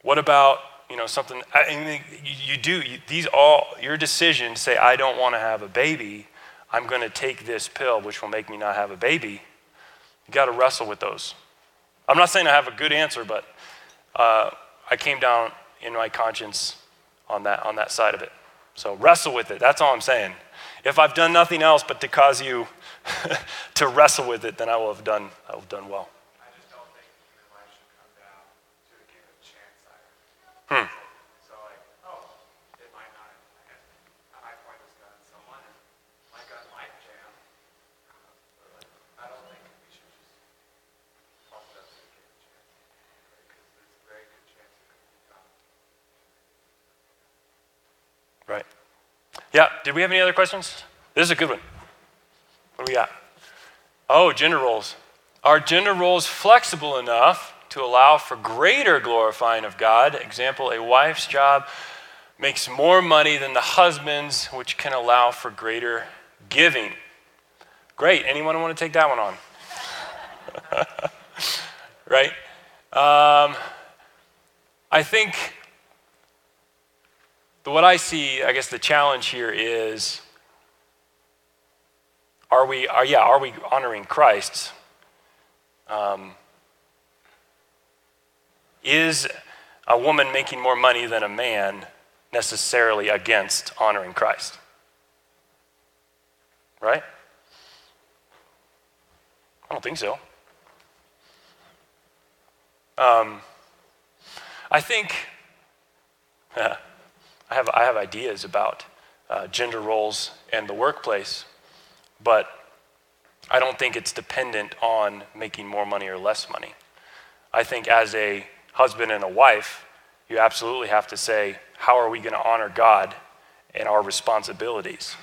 What about, you know, something, I mean, you, you do, you, these all, your decision to say, I don't want to have a baby, I'm going to take this pill, which will make me not have a baby. You got to wrestle with those. I'm not saying I have a good answer, but uh, I came down in my conscience on that, on that side of it. So wrestle with it. That's all I'm saying. If I've done nothing else but to cause you to wrestle with it, then I will have done, I will have done well. I just don't think human life should come down to a given chance either. Hmm. So like, oh, it might not implant. I point this gun at someone and my gun might jam. But like, I don't think we should just toss it up to a given chance. Because there's a very good chance it could be done. Right. Yeah, did we have any other questions? This is a good one. What do we got? Oh, gender roles. Are gender roles flexible enough to allow for greater glorifying of God? Example, a wife's job makes more money than the husband's, which can allow for greater giving. Great. Anyone want to take that one on? right? Um, I think but what I see, I guess the challenge here is are we, are, yeah, are we honoring Christ? Um, is a woman making more money than a man necessarily against honoring Christ? Right? I don't think so. Um, I think. I have, I have ideas about uh, gender roles and the workplace, but I don't think it's dependent on making more money or less money. I think as a husband and a wife, you absolutely have to say, how are we going to honor God and our responsibilities?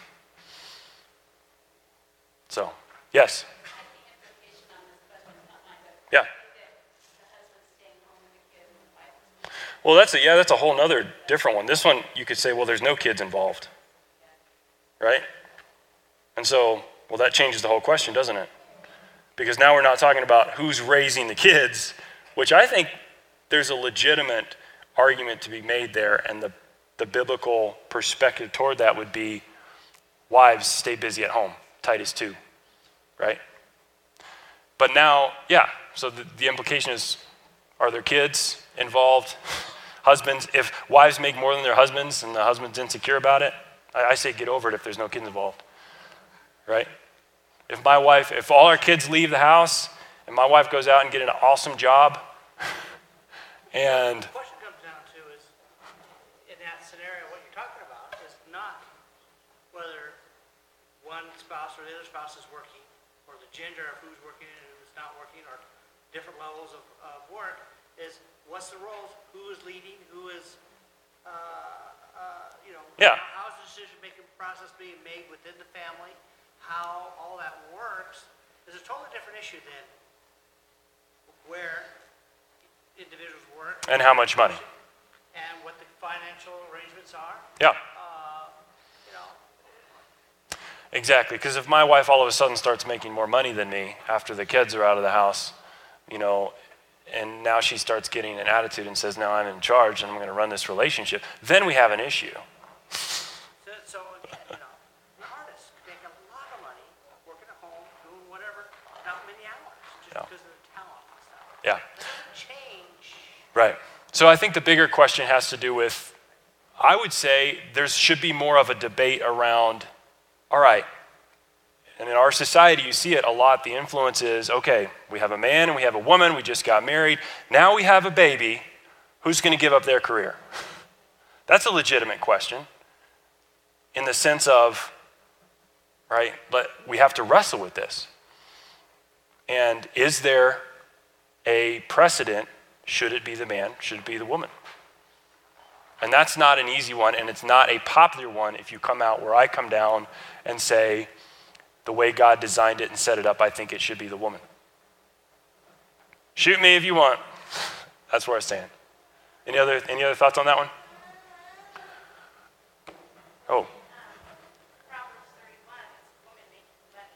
So, yes. I think implication on this question is not mine, but Yeah. Well, that's a, yeah, that's a whole other different one. This one, you could say, well, there's no kids involved, right? And so, well, that changes the whole question, doesn't it? Because now we're not talking about who's raising the kids, which I think there's a legitimate argument to be made there, and the, the biblical perspective toward that would be wives stay busy at home, Titus 2, right? But now, yeah, so the, the implication is are there kids involved? husbands, if wives make more than their husbands and the husband's insecure about it, I, I say get over it if there's no kids involved, right? If my wife, if all our kids leave the house and my wife goes out and get an awesome job and question comes down to is, in that scenario, what you're talking about is not whether one spouse or the other spouse is working, or the gender of who's working and who's not working, or different levels of, of work, is what's the roles, who is leading, who is, uh, uh, you know. Yeah. How's the decision-making process being made within the family, how all that works, is a totally different issue than where individuals work and how much money? and what the financial arrangements are, Yeah. uh, you know, Exactly, because if my wife all of a sudden starts making more money than me after the kids are out of the house, you know, and now she starts getting an attitude and says, "Now I'm in charge and I'm going to run this relationship," then we have an issue. so, so you know, artists make a lot of money working at home, doing whatever, not many hours, just Yeah. because of their talent and stuff. Yeah, change, right. So I think the bigger question has to do with, I would say there should be more of a debate around, all right. And in our society, you see it a lot. The influence is okay, we have a man and we have a woman, we just got married. Now we have a baby. Who's going to give up their career? That's a legitimate question in the sense of, right, but we have to wrestle with this. And is there a precedent? Should it be the man? Should it be the woman? And that's not an easy one, and it's not a popular one if you come out where I come down and say, the way God designed it and set it up, I think it should be the woman. Shoot me if you want. That's where I stand. Any other, any other thoughts on that one? Oh, Proverbs thirty-one, it's a woman making the money.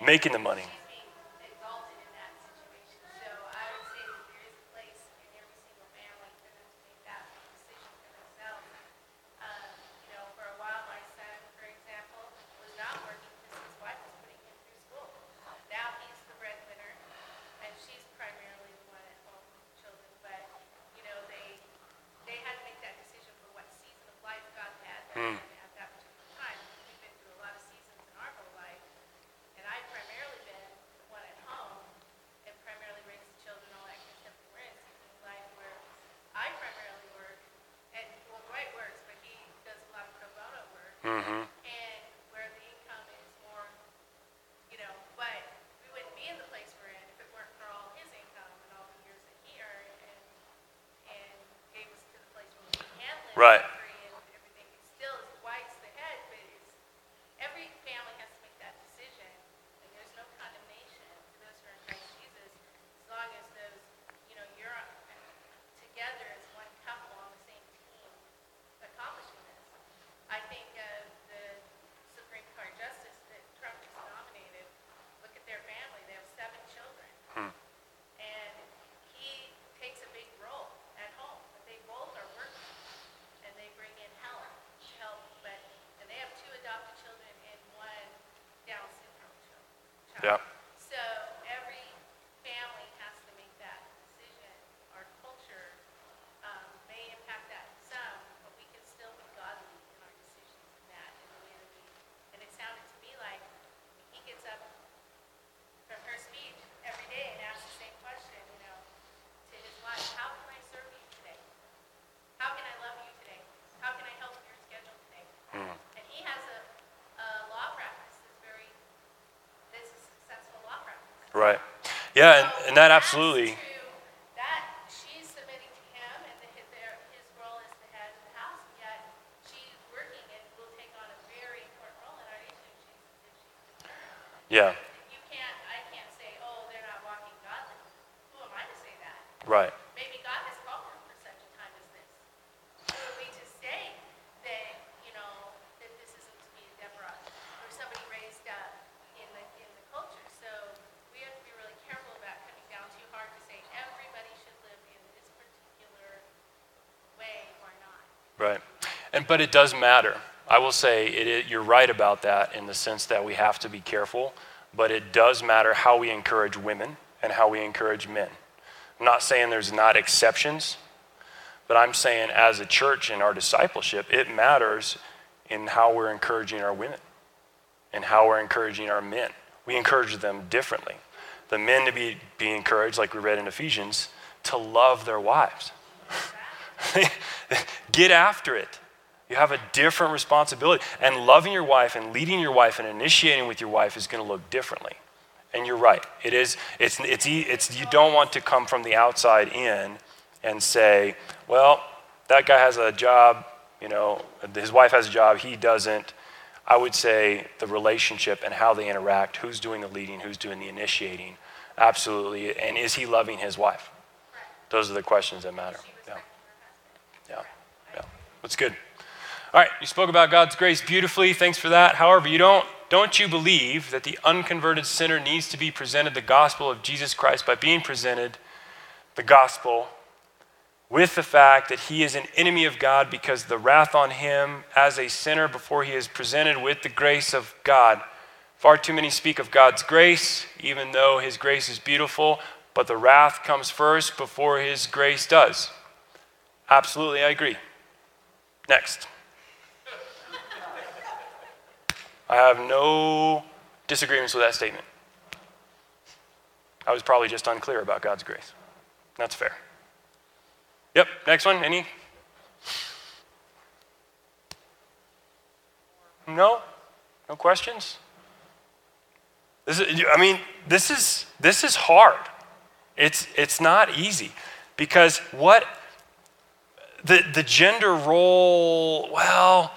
making the money. She's being exalted in that situation. So I would say that there is a place in every single family for them to make that decision for themselves. Um, you know, for a while, my son, for example, was not working because his wife was putting him through school. Now he's the breadwinner, and she's primarily the one at home with the children. But, you know, they, they had to make that decision for what season of life God had them at that particular time. We've been through a lot of seasons in our whole life. And I've primarily been the one at home and primarily raised the children, all that kind of stuff. We're in a season of life where I primarily work, and well, Dwight works, but he does a lot of pro bono work. Mm-hmm. And where the income is more, you know, but we wouldn't be in the place we're in if it weren't for all his income and all the years that he earned and, and gave us to the place where we can live. Right. free and everything. It's still, Dwight's the head, but it's, every family has to make that decision, and there's no condemnation to those who are in Christ Jesus, as long as those, you know, you're together as one couple on the same team accomplishing this. I think of the Supreme Court justice that Trump has nominated, look at their family, they have seven children. And he takes a big role at home, but they both are working, and they bring in help, help, but, and they have two adopted children and one Down syndrome child. Yeah. So every family has to make that decision. Our culture um, may impact that some, but we can still be godly in our decisions in that, in the way that we, and it sounded to me like he gets up from her speech every day and asks the same question, you know, to his wife, how can I serve you today? How can I love you today? How can I help your schedule today? And he has a, a law practice that's very, that's a successful law practice. Right. Yeah, and, and that absolutely, true. That, she's submitting to him and the, his, their, his role as the head of the house, and yet she's working and will take on a very important role in our nation if she's, if she's yeah. you can't, I can't say, oh, they're not walking godly. Who Right. Maybe God has called them for such a time as this. Who are we to say that, you know, that this isn't to be a Deborah or somebody raised up in the, in the culture? So we have to be really careful about coming down too hard to say everybody should live in this particular way or not. Right. And but it does matter. I will say it, it, you're right about that in the sense that we have to be careful, but it does matter how we encourage women and how we encourage men. I'm not saying there's not exceptions, but I'm saying as a church in our discipleship, it matters in how we're encouraging our women and how we're encouraging our men. We encourage them differently. The men to be, be encouraged, like we read in Ephesians, to love their wives. Get after it. You have a different responsibility. And loving your wife and leading your wife and initiating with your wife is going to look differently. And you're right. It is, it's, it's, it's, you don't want to come from the outside in and say, well, that guy has a job, you know, his wife has a job, he doesn't. I would say the relationship and how they interact, who's doing the leading, who's doing the initiating, absolutely. And is he loving his wife? Those are the questions that matter. Yeah. Yeah. Yeah. That's good. All right, you spoke about God's grace beautifully. Thanks for that. However, you don't don't you believe that the unconverted sinner needs to be presented the gospel of Jesus Christ by being presented the gospel with the fact that he is an enemy of God because the wrath on him as a sinner before he is presented with the grace of God? Far too many speak of God's grace, even though his grace is beautiful, but the wrath comes first before his grace does. Absolutely, I agree. Next. I have no disagreements with that statement. I was probably just unclear about God's grace. That's fair. Yep, next one. Any? No? No questions? This is, I mean, this is, this is hard. It's, it's not easy because what the, the gender role, well,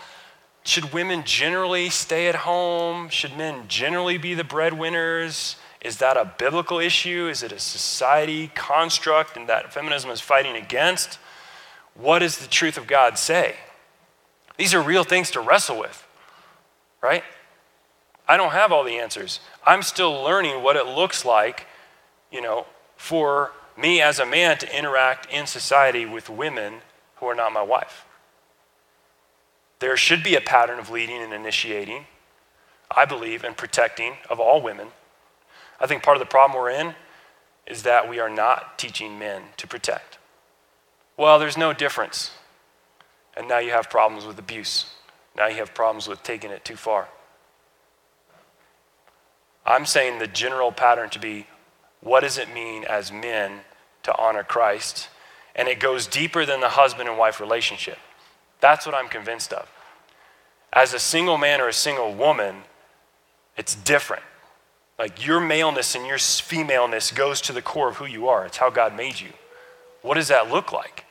should women generally stay at home? Should men generally be the breadwinners? Is that a biblical issue? Is it a society construct and that feminism is fighting against? What does the truth of God say? These are real things to wrestle with, right? I don't have all the answers. I'm still learning what it looks like, you know, for me as a man to interact in society with women who are not my wife. There should be a pattern of leading and initiating, I believe, and protecting of all women. I think part of the problem we're in is that we are not teaching men to protect. Well, there's no difference. And now you have problems with abuse. Now you have problems with taking it too far. I'm saying the general pattern to be what does it mean as men to honor Christ? And it goes deeper than the husband and wife relationship. That's what I'm convinced of. As a single man or a single woman, it's different. Like your maleness and your femaleness goes to the core of who you are. It's how God made you. What does that look like?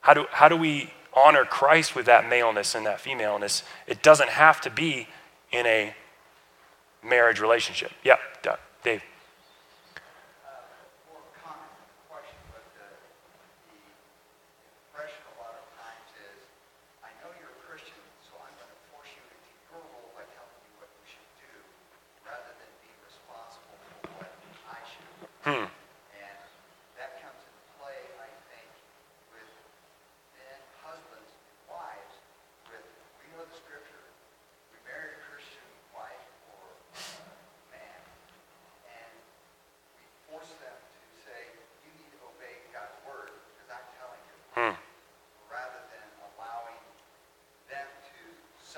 How do, how do we honor Christ with that maleness and that femaleness? It doesn't have to be in a marriage relationship. Yeah, Dave.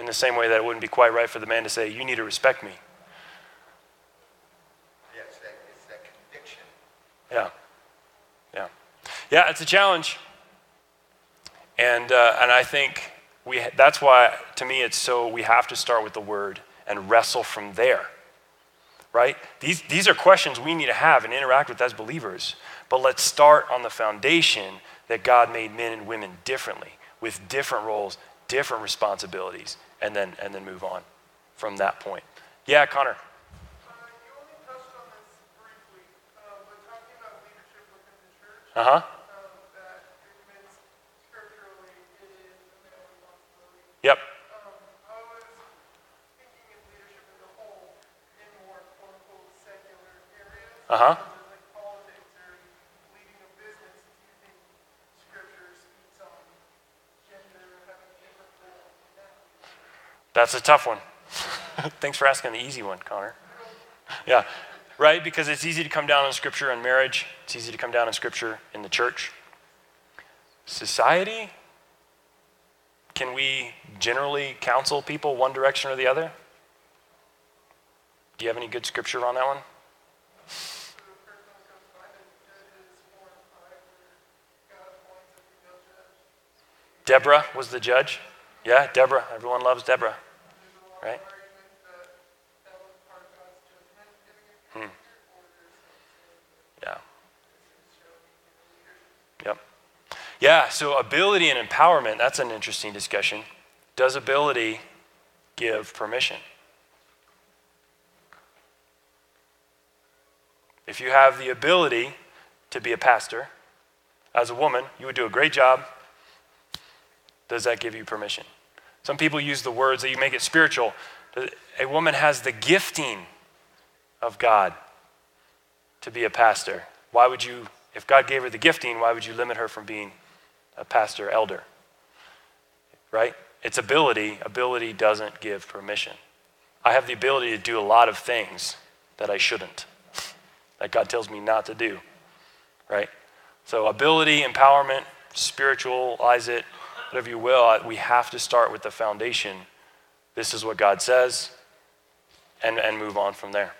In the same way that it wouldn't be quite right for the man to say, you need to respect me. Yeah, it's that, it's that conviction. Yeah. Yeah, it's a challenge. And, uh, and I think we, that's why, to me, it's so we have to start with the word and wrestle from there, right? These, these are questions we need to have and interact with as believers. But let's start on the foundation that God made men and women differently, with different roles, different responsibilities, and then, and then move on from that point. Yeah, Connor. Uh, you only touched on this briefly, uh, but talking about leadership within the church, Uh huh. um, that it means scripturally it is a male responsibility. Yep. Um, I was thinking of leadership as a whole in more quote unquote secular areas. Uh huh. such as like politics or leading a business. Do you think scripture speaks on gender having a different role in that? That's a tough one. Thanks for asking the easy one, Connor. Yeah, right? Because it's easy to come down on scripture on marriage, it's easy to come down on scripture in the church. Society? Can we generally counsel people one direction or the other? Do you have any good scripture on that one? Deborah was the judge. Yeah, Deborah. Everyone loves Deborah. Right? there's Yeah. Yep. Yeah, so ability and empowerment, that's an interesting discussion. Does ability give permission? If you have the ability to be a pastor, as a woman, you would do a great job. Does that give you permission? Some people use the words that you make it spiritual. A woman has the gifting of God to be a pastor. Why would you, if God gave her the gifting, why would you limit her from being a pastor elder? Right? It's ability. Ability doesn't give permission. I have the ability to do a lot of things that I shouldn't, that God tells me not to do. Right? So, ability, empowerment, spiritualize it, whatever you will, we have to start with the foundation. This is what God says, and, and move on from there.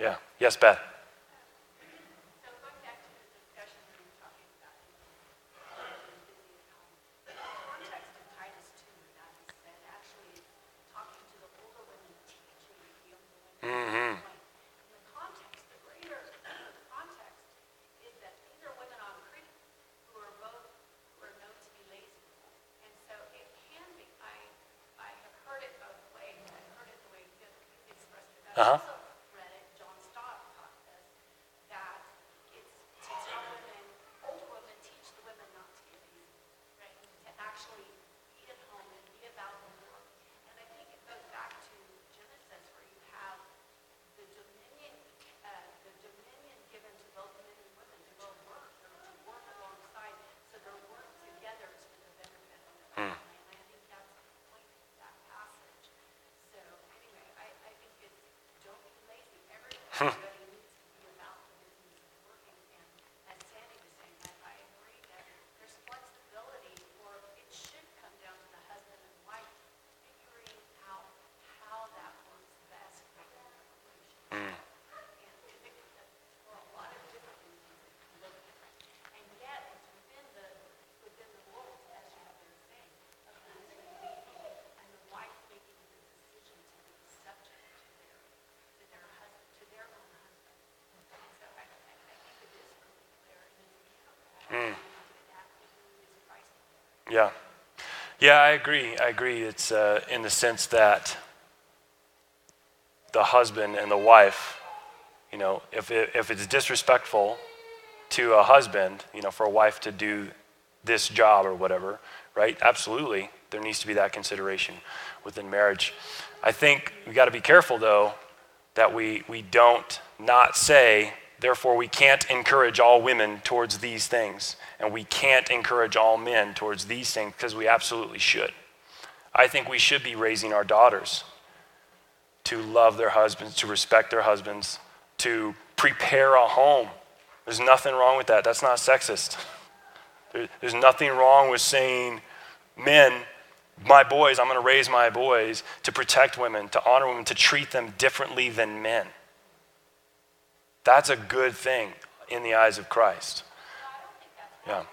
Yeah. Yes, Beth. So going back to the discussion we were talking about, um, busy at home, the context of Titus two, that is said, actually is talking to the older women, teaching the younger women. In the context, the greater context is that these are women on Crete who are both, who are known to be lazy. And so it can be, I, I have heard it both ways, I've heard it the way you expressed it. I've Uh-huh. also read it, John Stott taught this, that it's to tell women, older women teach the women not to be lazy, right? To actually be at home and be about the Lord. And I think it goes back to Genesis where you have the dominion, uh, the dominion given to both men and women to both work, or to work alongside, so they're work together to the benefit of the family. And I think that's the point of that passage. So anyway, I, I think it's, don't be lazy. Everybody needs to be about the business of working. And as Sandy was saying, I, I agree that there's flexibility, or it should come down to the husband and wife figuring out how that works best for their relationship. And if it, for a lot of different reasons, it can look different. And yet, it's within the, within the rules, as you have been saying, of the husband leading and the wife making the decision to be subject to their, to their husband, to their own husband. And so I, I, I think it is really clear, and it's become, that who is Christ. Yeah. Yeah, I agree. I agree. It's uh, in the sense that the husband and the wife, you know, if, it, if it's disrespectful to a husband, you know, for a wife to do this job or whatever, right? Absolutely. There needs to be that consideration within marriage. I think we got to be careful, though, that we, we don't not say, therefore, we can't encourage all women towards these things, and we can't encourage all men towards these things, because we absolutely should. I think we should be raising our daughters to love their husbands, to respect their husbands, to prepare a home. There's nothing wrong with that. That's not sexist. There- There's nothing wrong with saying, men, my boys, I'm going to raise my boys to protect women, to honor women, to treat them differently than men. That's a good thing in the eyes of Christ. Yeah.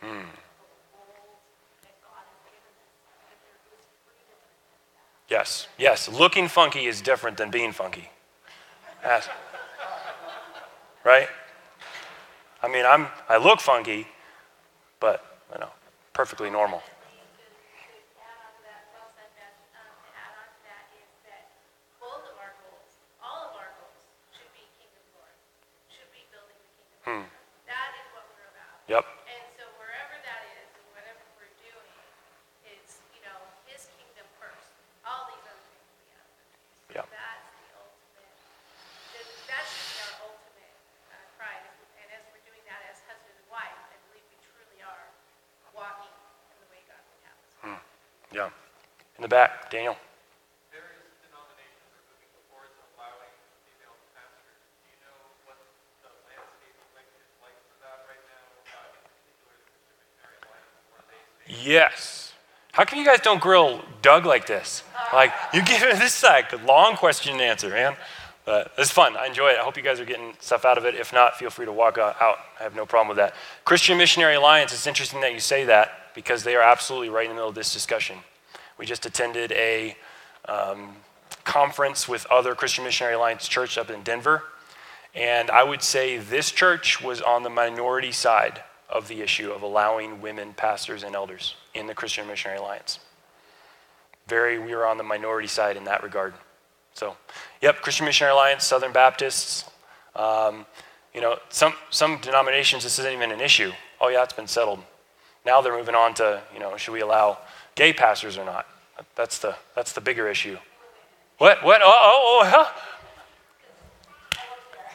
Hmm. Yes, yes. Looking funky is different than being funky. Right? I mean, I'm I look funky, but you know, perfectly normal. To add on to that, well said, Beth, um, to add on to that is that both of our goals, all of our goals should be kingdom glory, should be building the kingdom. That is what we're about. Yep. And so wherever that is, and whatever we're doing, it's, you know, his kingdom first. All these other things will be added. So Yeah. that's the ultimate, that- that should be our ultimate uh, pride. And as we're doing that as husband and wife, I believe we truly are walking in the way God would have us. Yeah. In the back, Daniel. Various denominations are moving towards allowing female pastors. Do you know what the landscape like is like for that right now, uh, in particular the Christian Missionary Alliance, where they say Yes. How come you guys don't grill Doug like this? Like you give him this like long question and answer, man. But it's fun. I enjoy it. I hope you guys are getting stuff out of it. If not, feel free to walk out. I have no problem with that. Christian Missionary Alliance. It's interesting that you say that because they are absolutely right in the middle of this discussion. We just attended a um, conference with other Christian Missionary Alliance church up in Denver, and I would say this church was on the minority side of the issue of allowing women pastors and elders in the Christian Missionary Alliance. Very, we were on the minority side in that regard. So, yep, Christian Missionary Alliance, Southern Baptists. Um, you know, some some denominations this isn't even an issue. Oh yeah, it's been settled. Now they're moving on to you know, should we allow gay pastors or not? That's the that's the bigger issue. What what? Oh oh oh. Huh?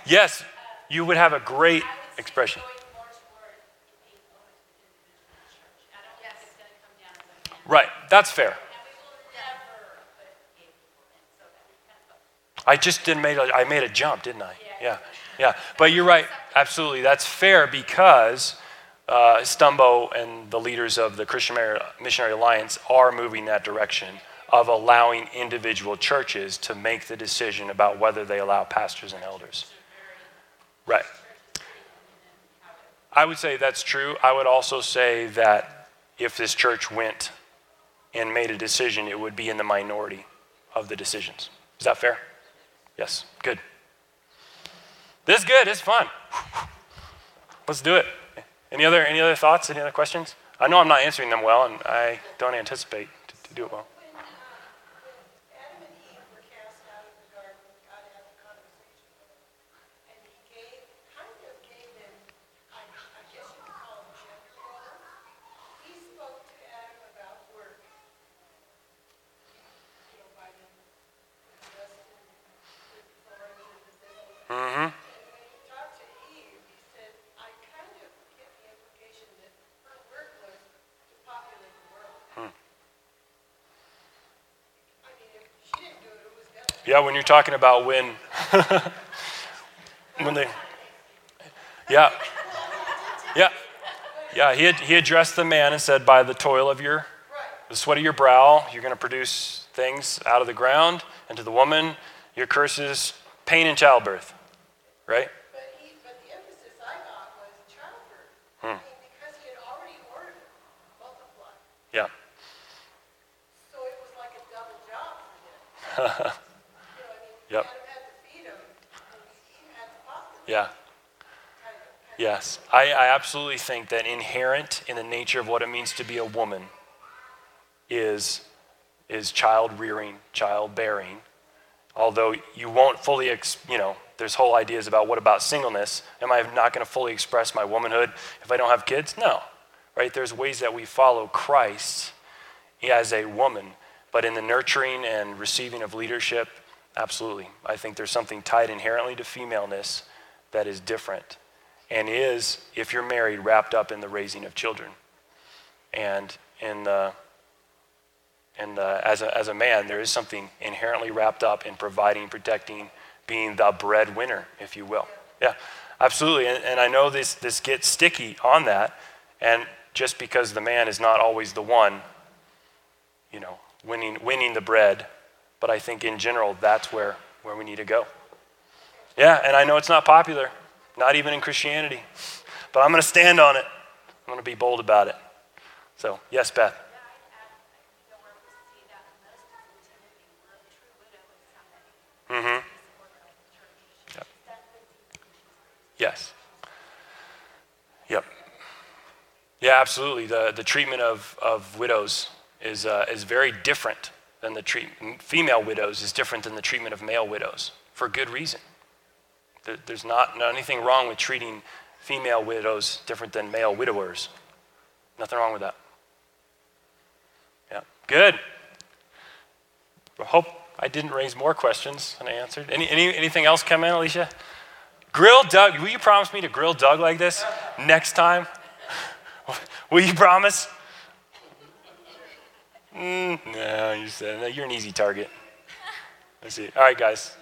Yes, you would have a great expression. Going more toward being open to individual church. I don't think it's gonna come down as a man. Right, that's fair. And we will never put gay people in, so that we that's fair. I just didn't make a, I made a jump, didn't I? Yeah, yeah. But you're right, absolutely. That's fair because uh, Stumbo and the leaders of the Christian Missionary Alliance are moving that direction of allowing individual churches to make the decision about whether they allow pastors and elders. Right. I would say that's true. I would also say that if this church went and made a decision, it would be in the minority of the decisions. Is that fair? Yes, good. This is good. It's fun. Let's do it. Any other any other thoughts? Any other questions? I know I'm not answering them well, and I don't anticipate to, to do it well. When, uh, when Adam and Eve were cast out of the garden, God had a conversation with them. And he gave, kind of gave them, I, I guess you could call them gender roles. He spoke to Adam about work. You know, by them, rest and with authority and position. Mm-hmm. And when he talked to Eve, he said, I kind of get the implication that her work was to populate the world. I mean, if she didn't do it, who was gonna? Yeah, when you're talking about when when they Yeah. Yeah. Yeah, he, had, he addressed the man and said, By the toil of your the sweat of your brow, you're going to produce things out of the ground. And to the woman, your curse is pain in childbirth. Right? But he, but the emphasis I got was childbirth. Hmm. I mean, because he had already ordered multiply. Yeah. So it was like a double job for him. You know, I mean, Yep. Yeah. Yes, I, I absolutely think that inherent in the nature of what it means to be a woman is, is child rearing, child bearing. Although you won't fully, ex, you know, there's whole ideas about what about singleness? Am I not going to fully express my womanhood if I don't have kids? No, right? There's ways that we follow Christ as a woman, but in the nurturing and receiving of leadership, absolutely. I think there's something tied inherently to femaleness that is different and is, if you're married, wrapped up in the raising of children. And in the, and as, a, as a man, there is something inherently wrapped up in providing, protecting, being the breadwinner, if you will. Yeah, absolutely. And, and I know this, this gets sticky on that. And just because the man is not always the one, you know, winning, winning the bread, but I think in general, that's where, where we need to go. Yeah, and I know it's not popular, not even in Christianity, but I'm going to stand on it. I'm going to be bold about it. So, yes, Beth. Yeah, I, I, you know, where we see that the most is in Timothy, where a true widow is somebody Mm-hmm. who's supported by the church. Yep. That's the deep Yes. Yep. Yeah, absolutely. The, the treatment of, of widows is, uh, is very different than the treatment, female widows is different than the treatment of male widows for good reason. There, there's not, not anything wrong with treating female widows different than male widowers. Nothing wrong with that. Yeah, good. I hope I didn't raise more questions than I answered. Any, any, anything else come in, Alicia? Grill Doug. Will you promise me to grill Doug like this next time? Will you promise? Mm, no, you said no, you're an easy target. Let's see. All right, guys.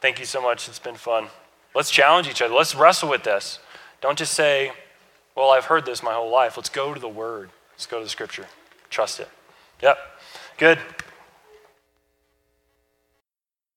Thank you so much. It's been fun. Let's challenge each other. Let's wrestle with this. Don't just say, "Well, I've heard this my whole life." Let's go to the Word. Let's go to the Scripture. Trust it. Yep. Good.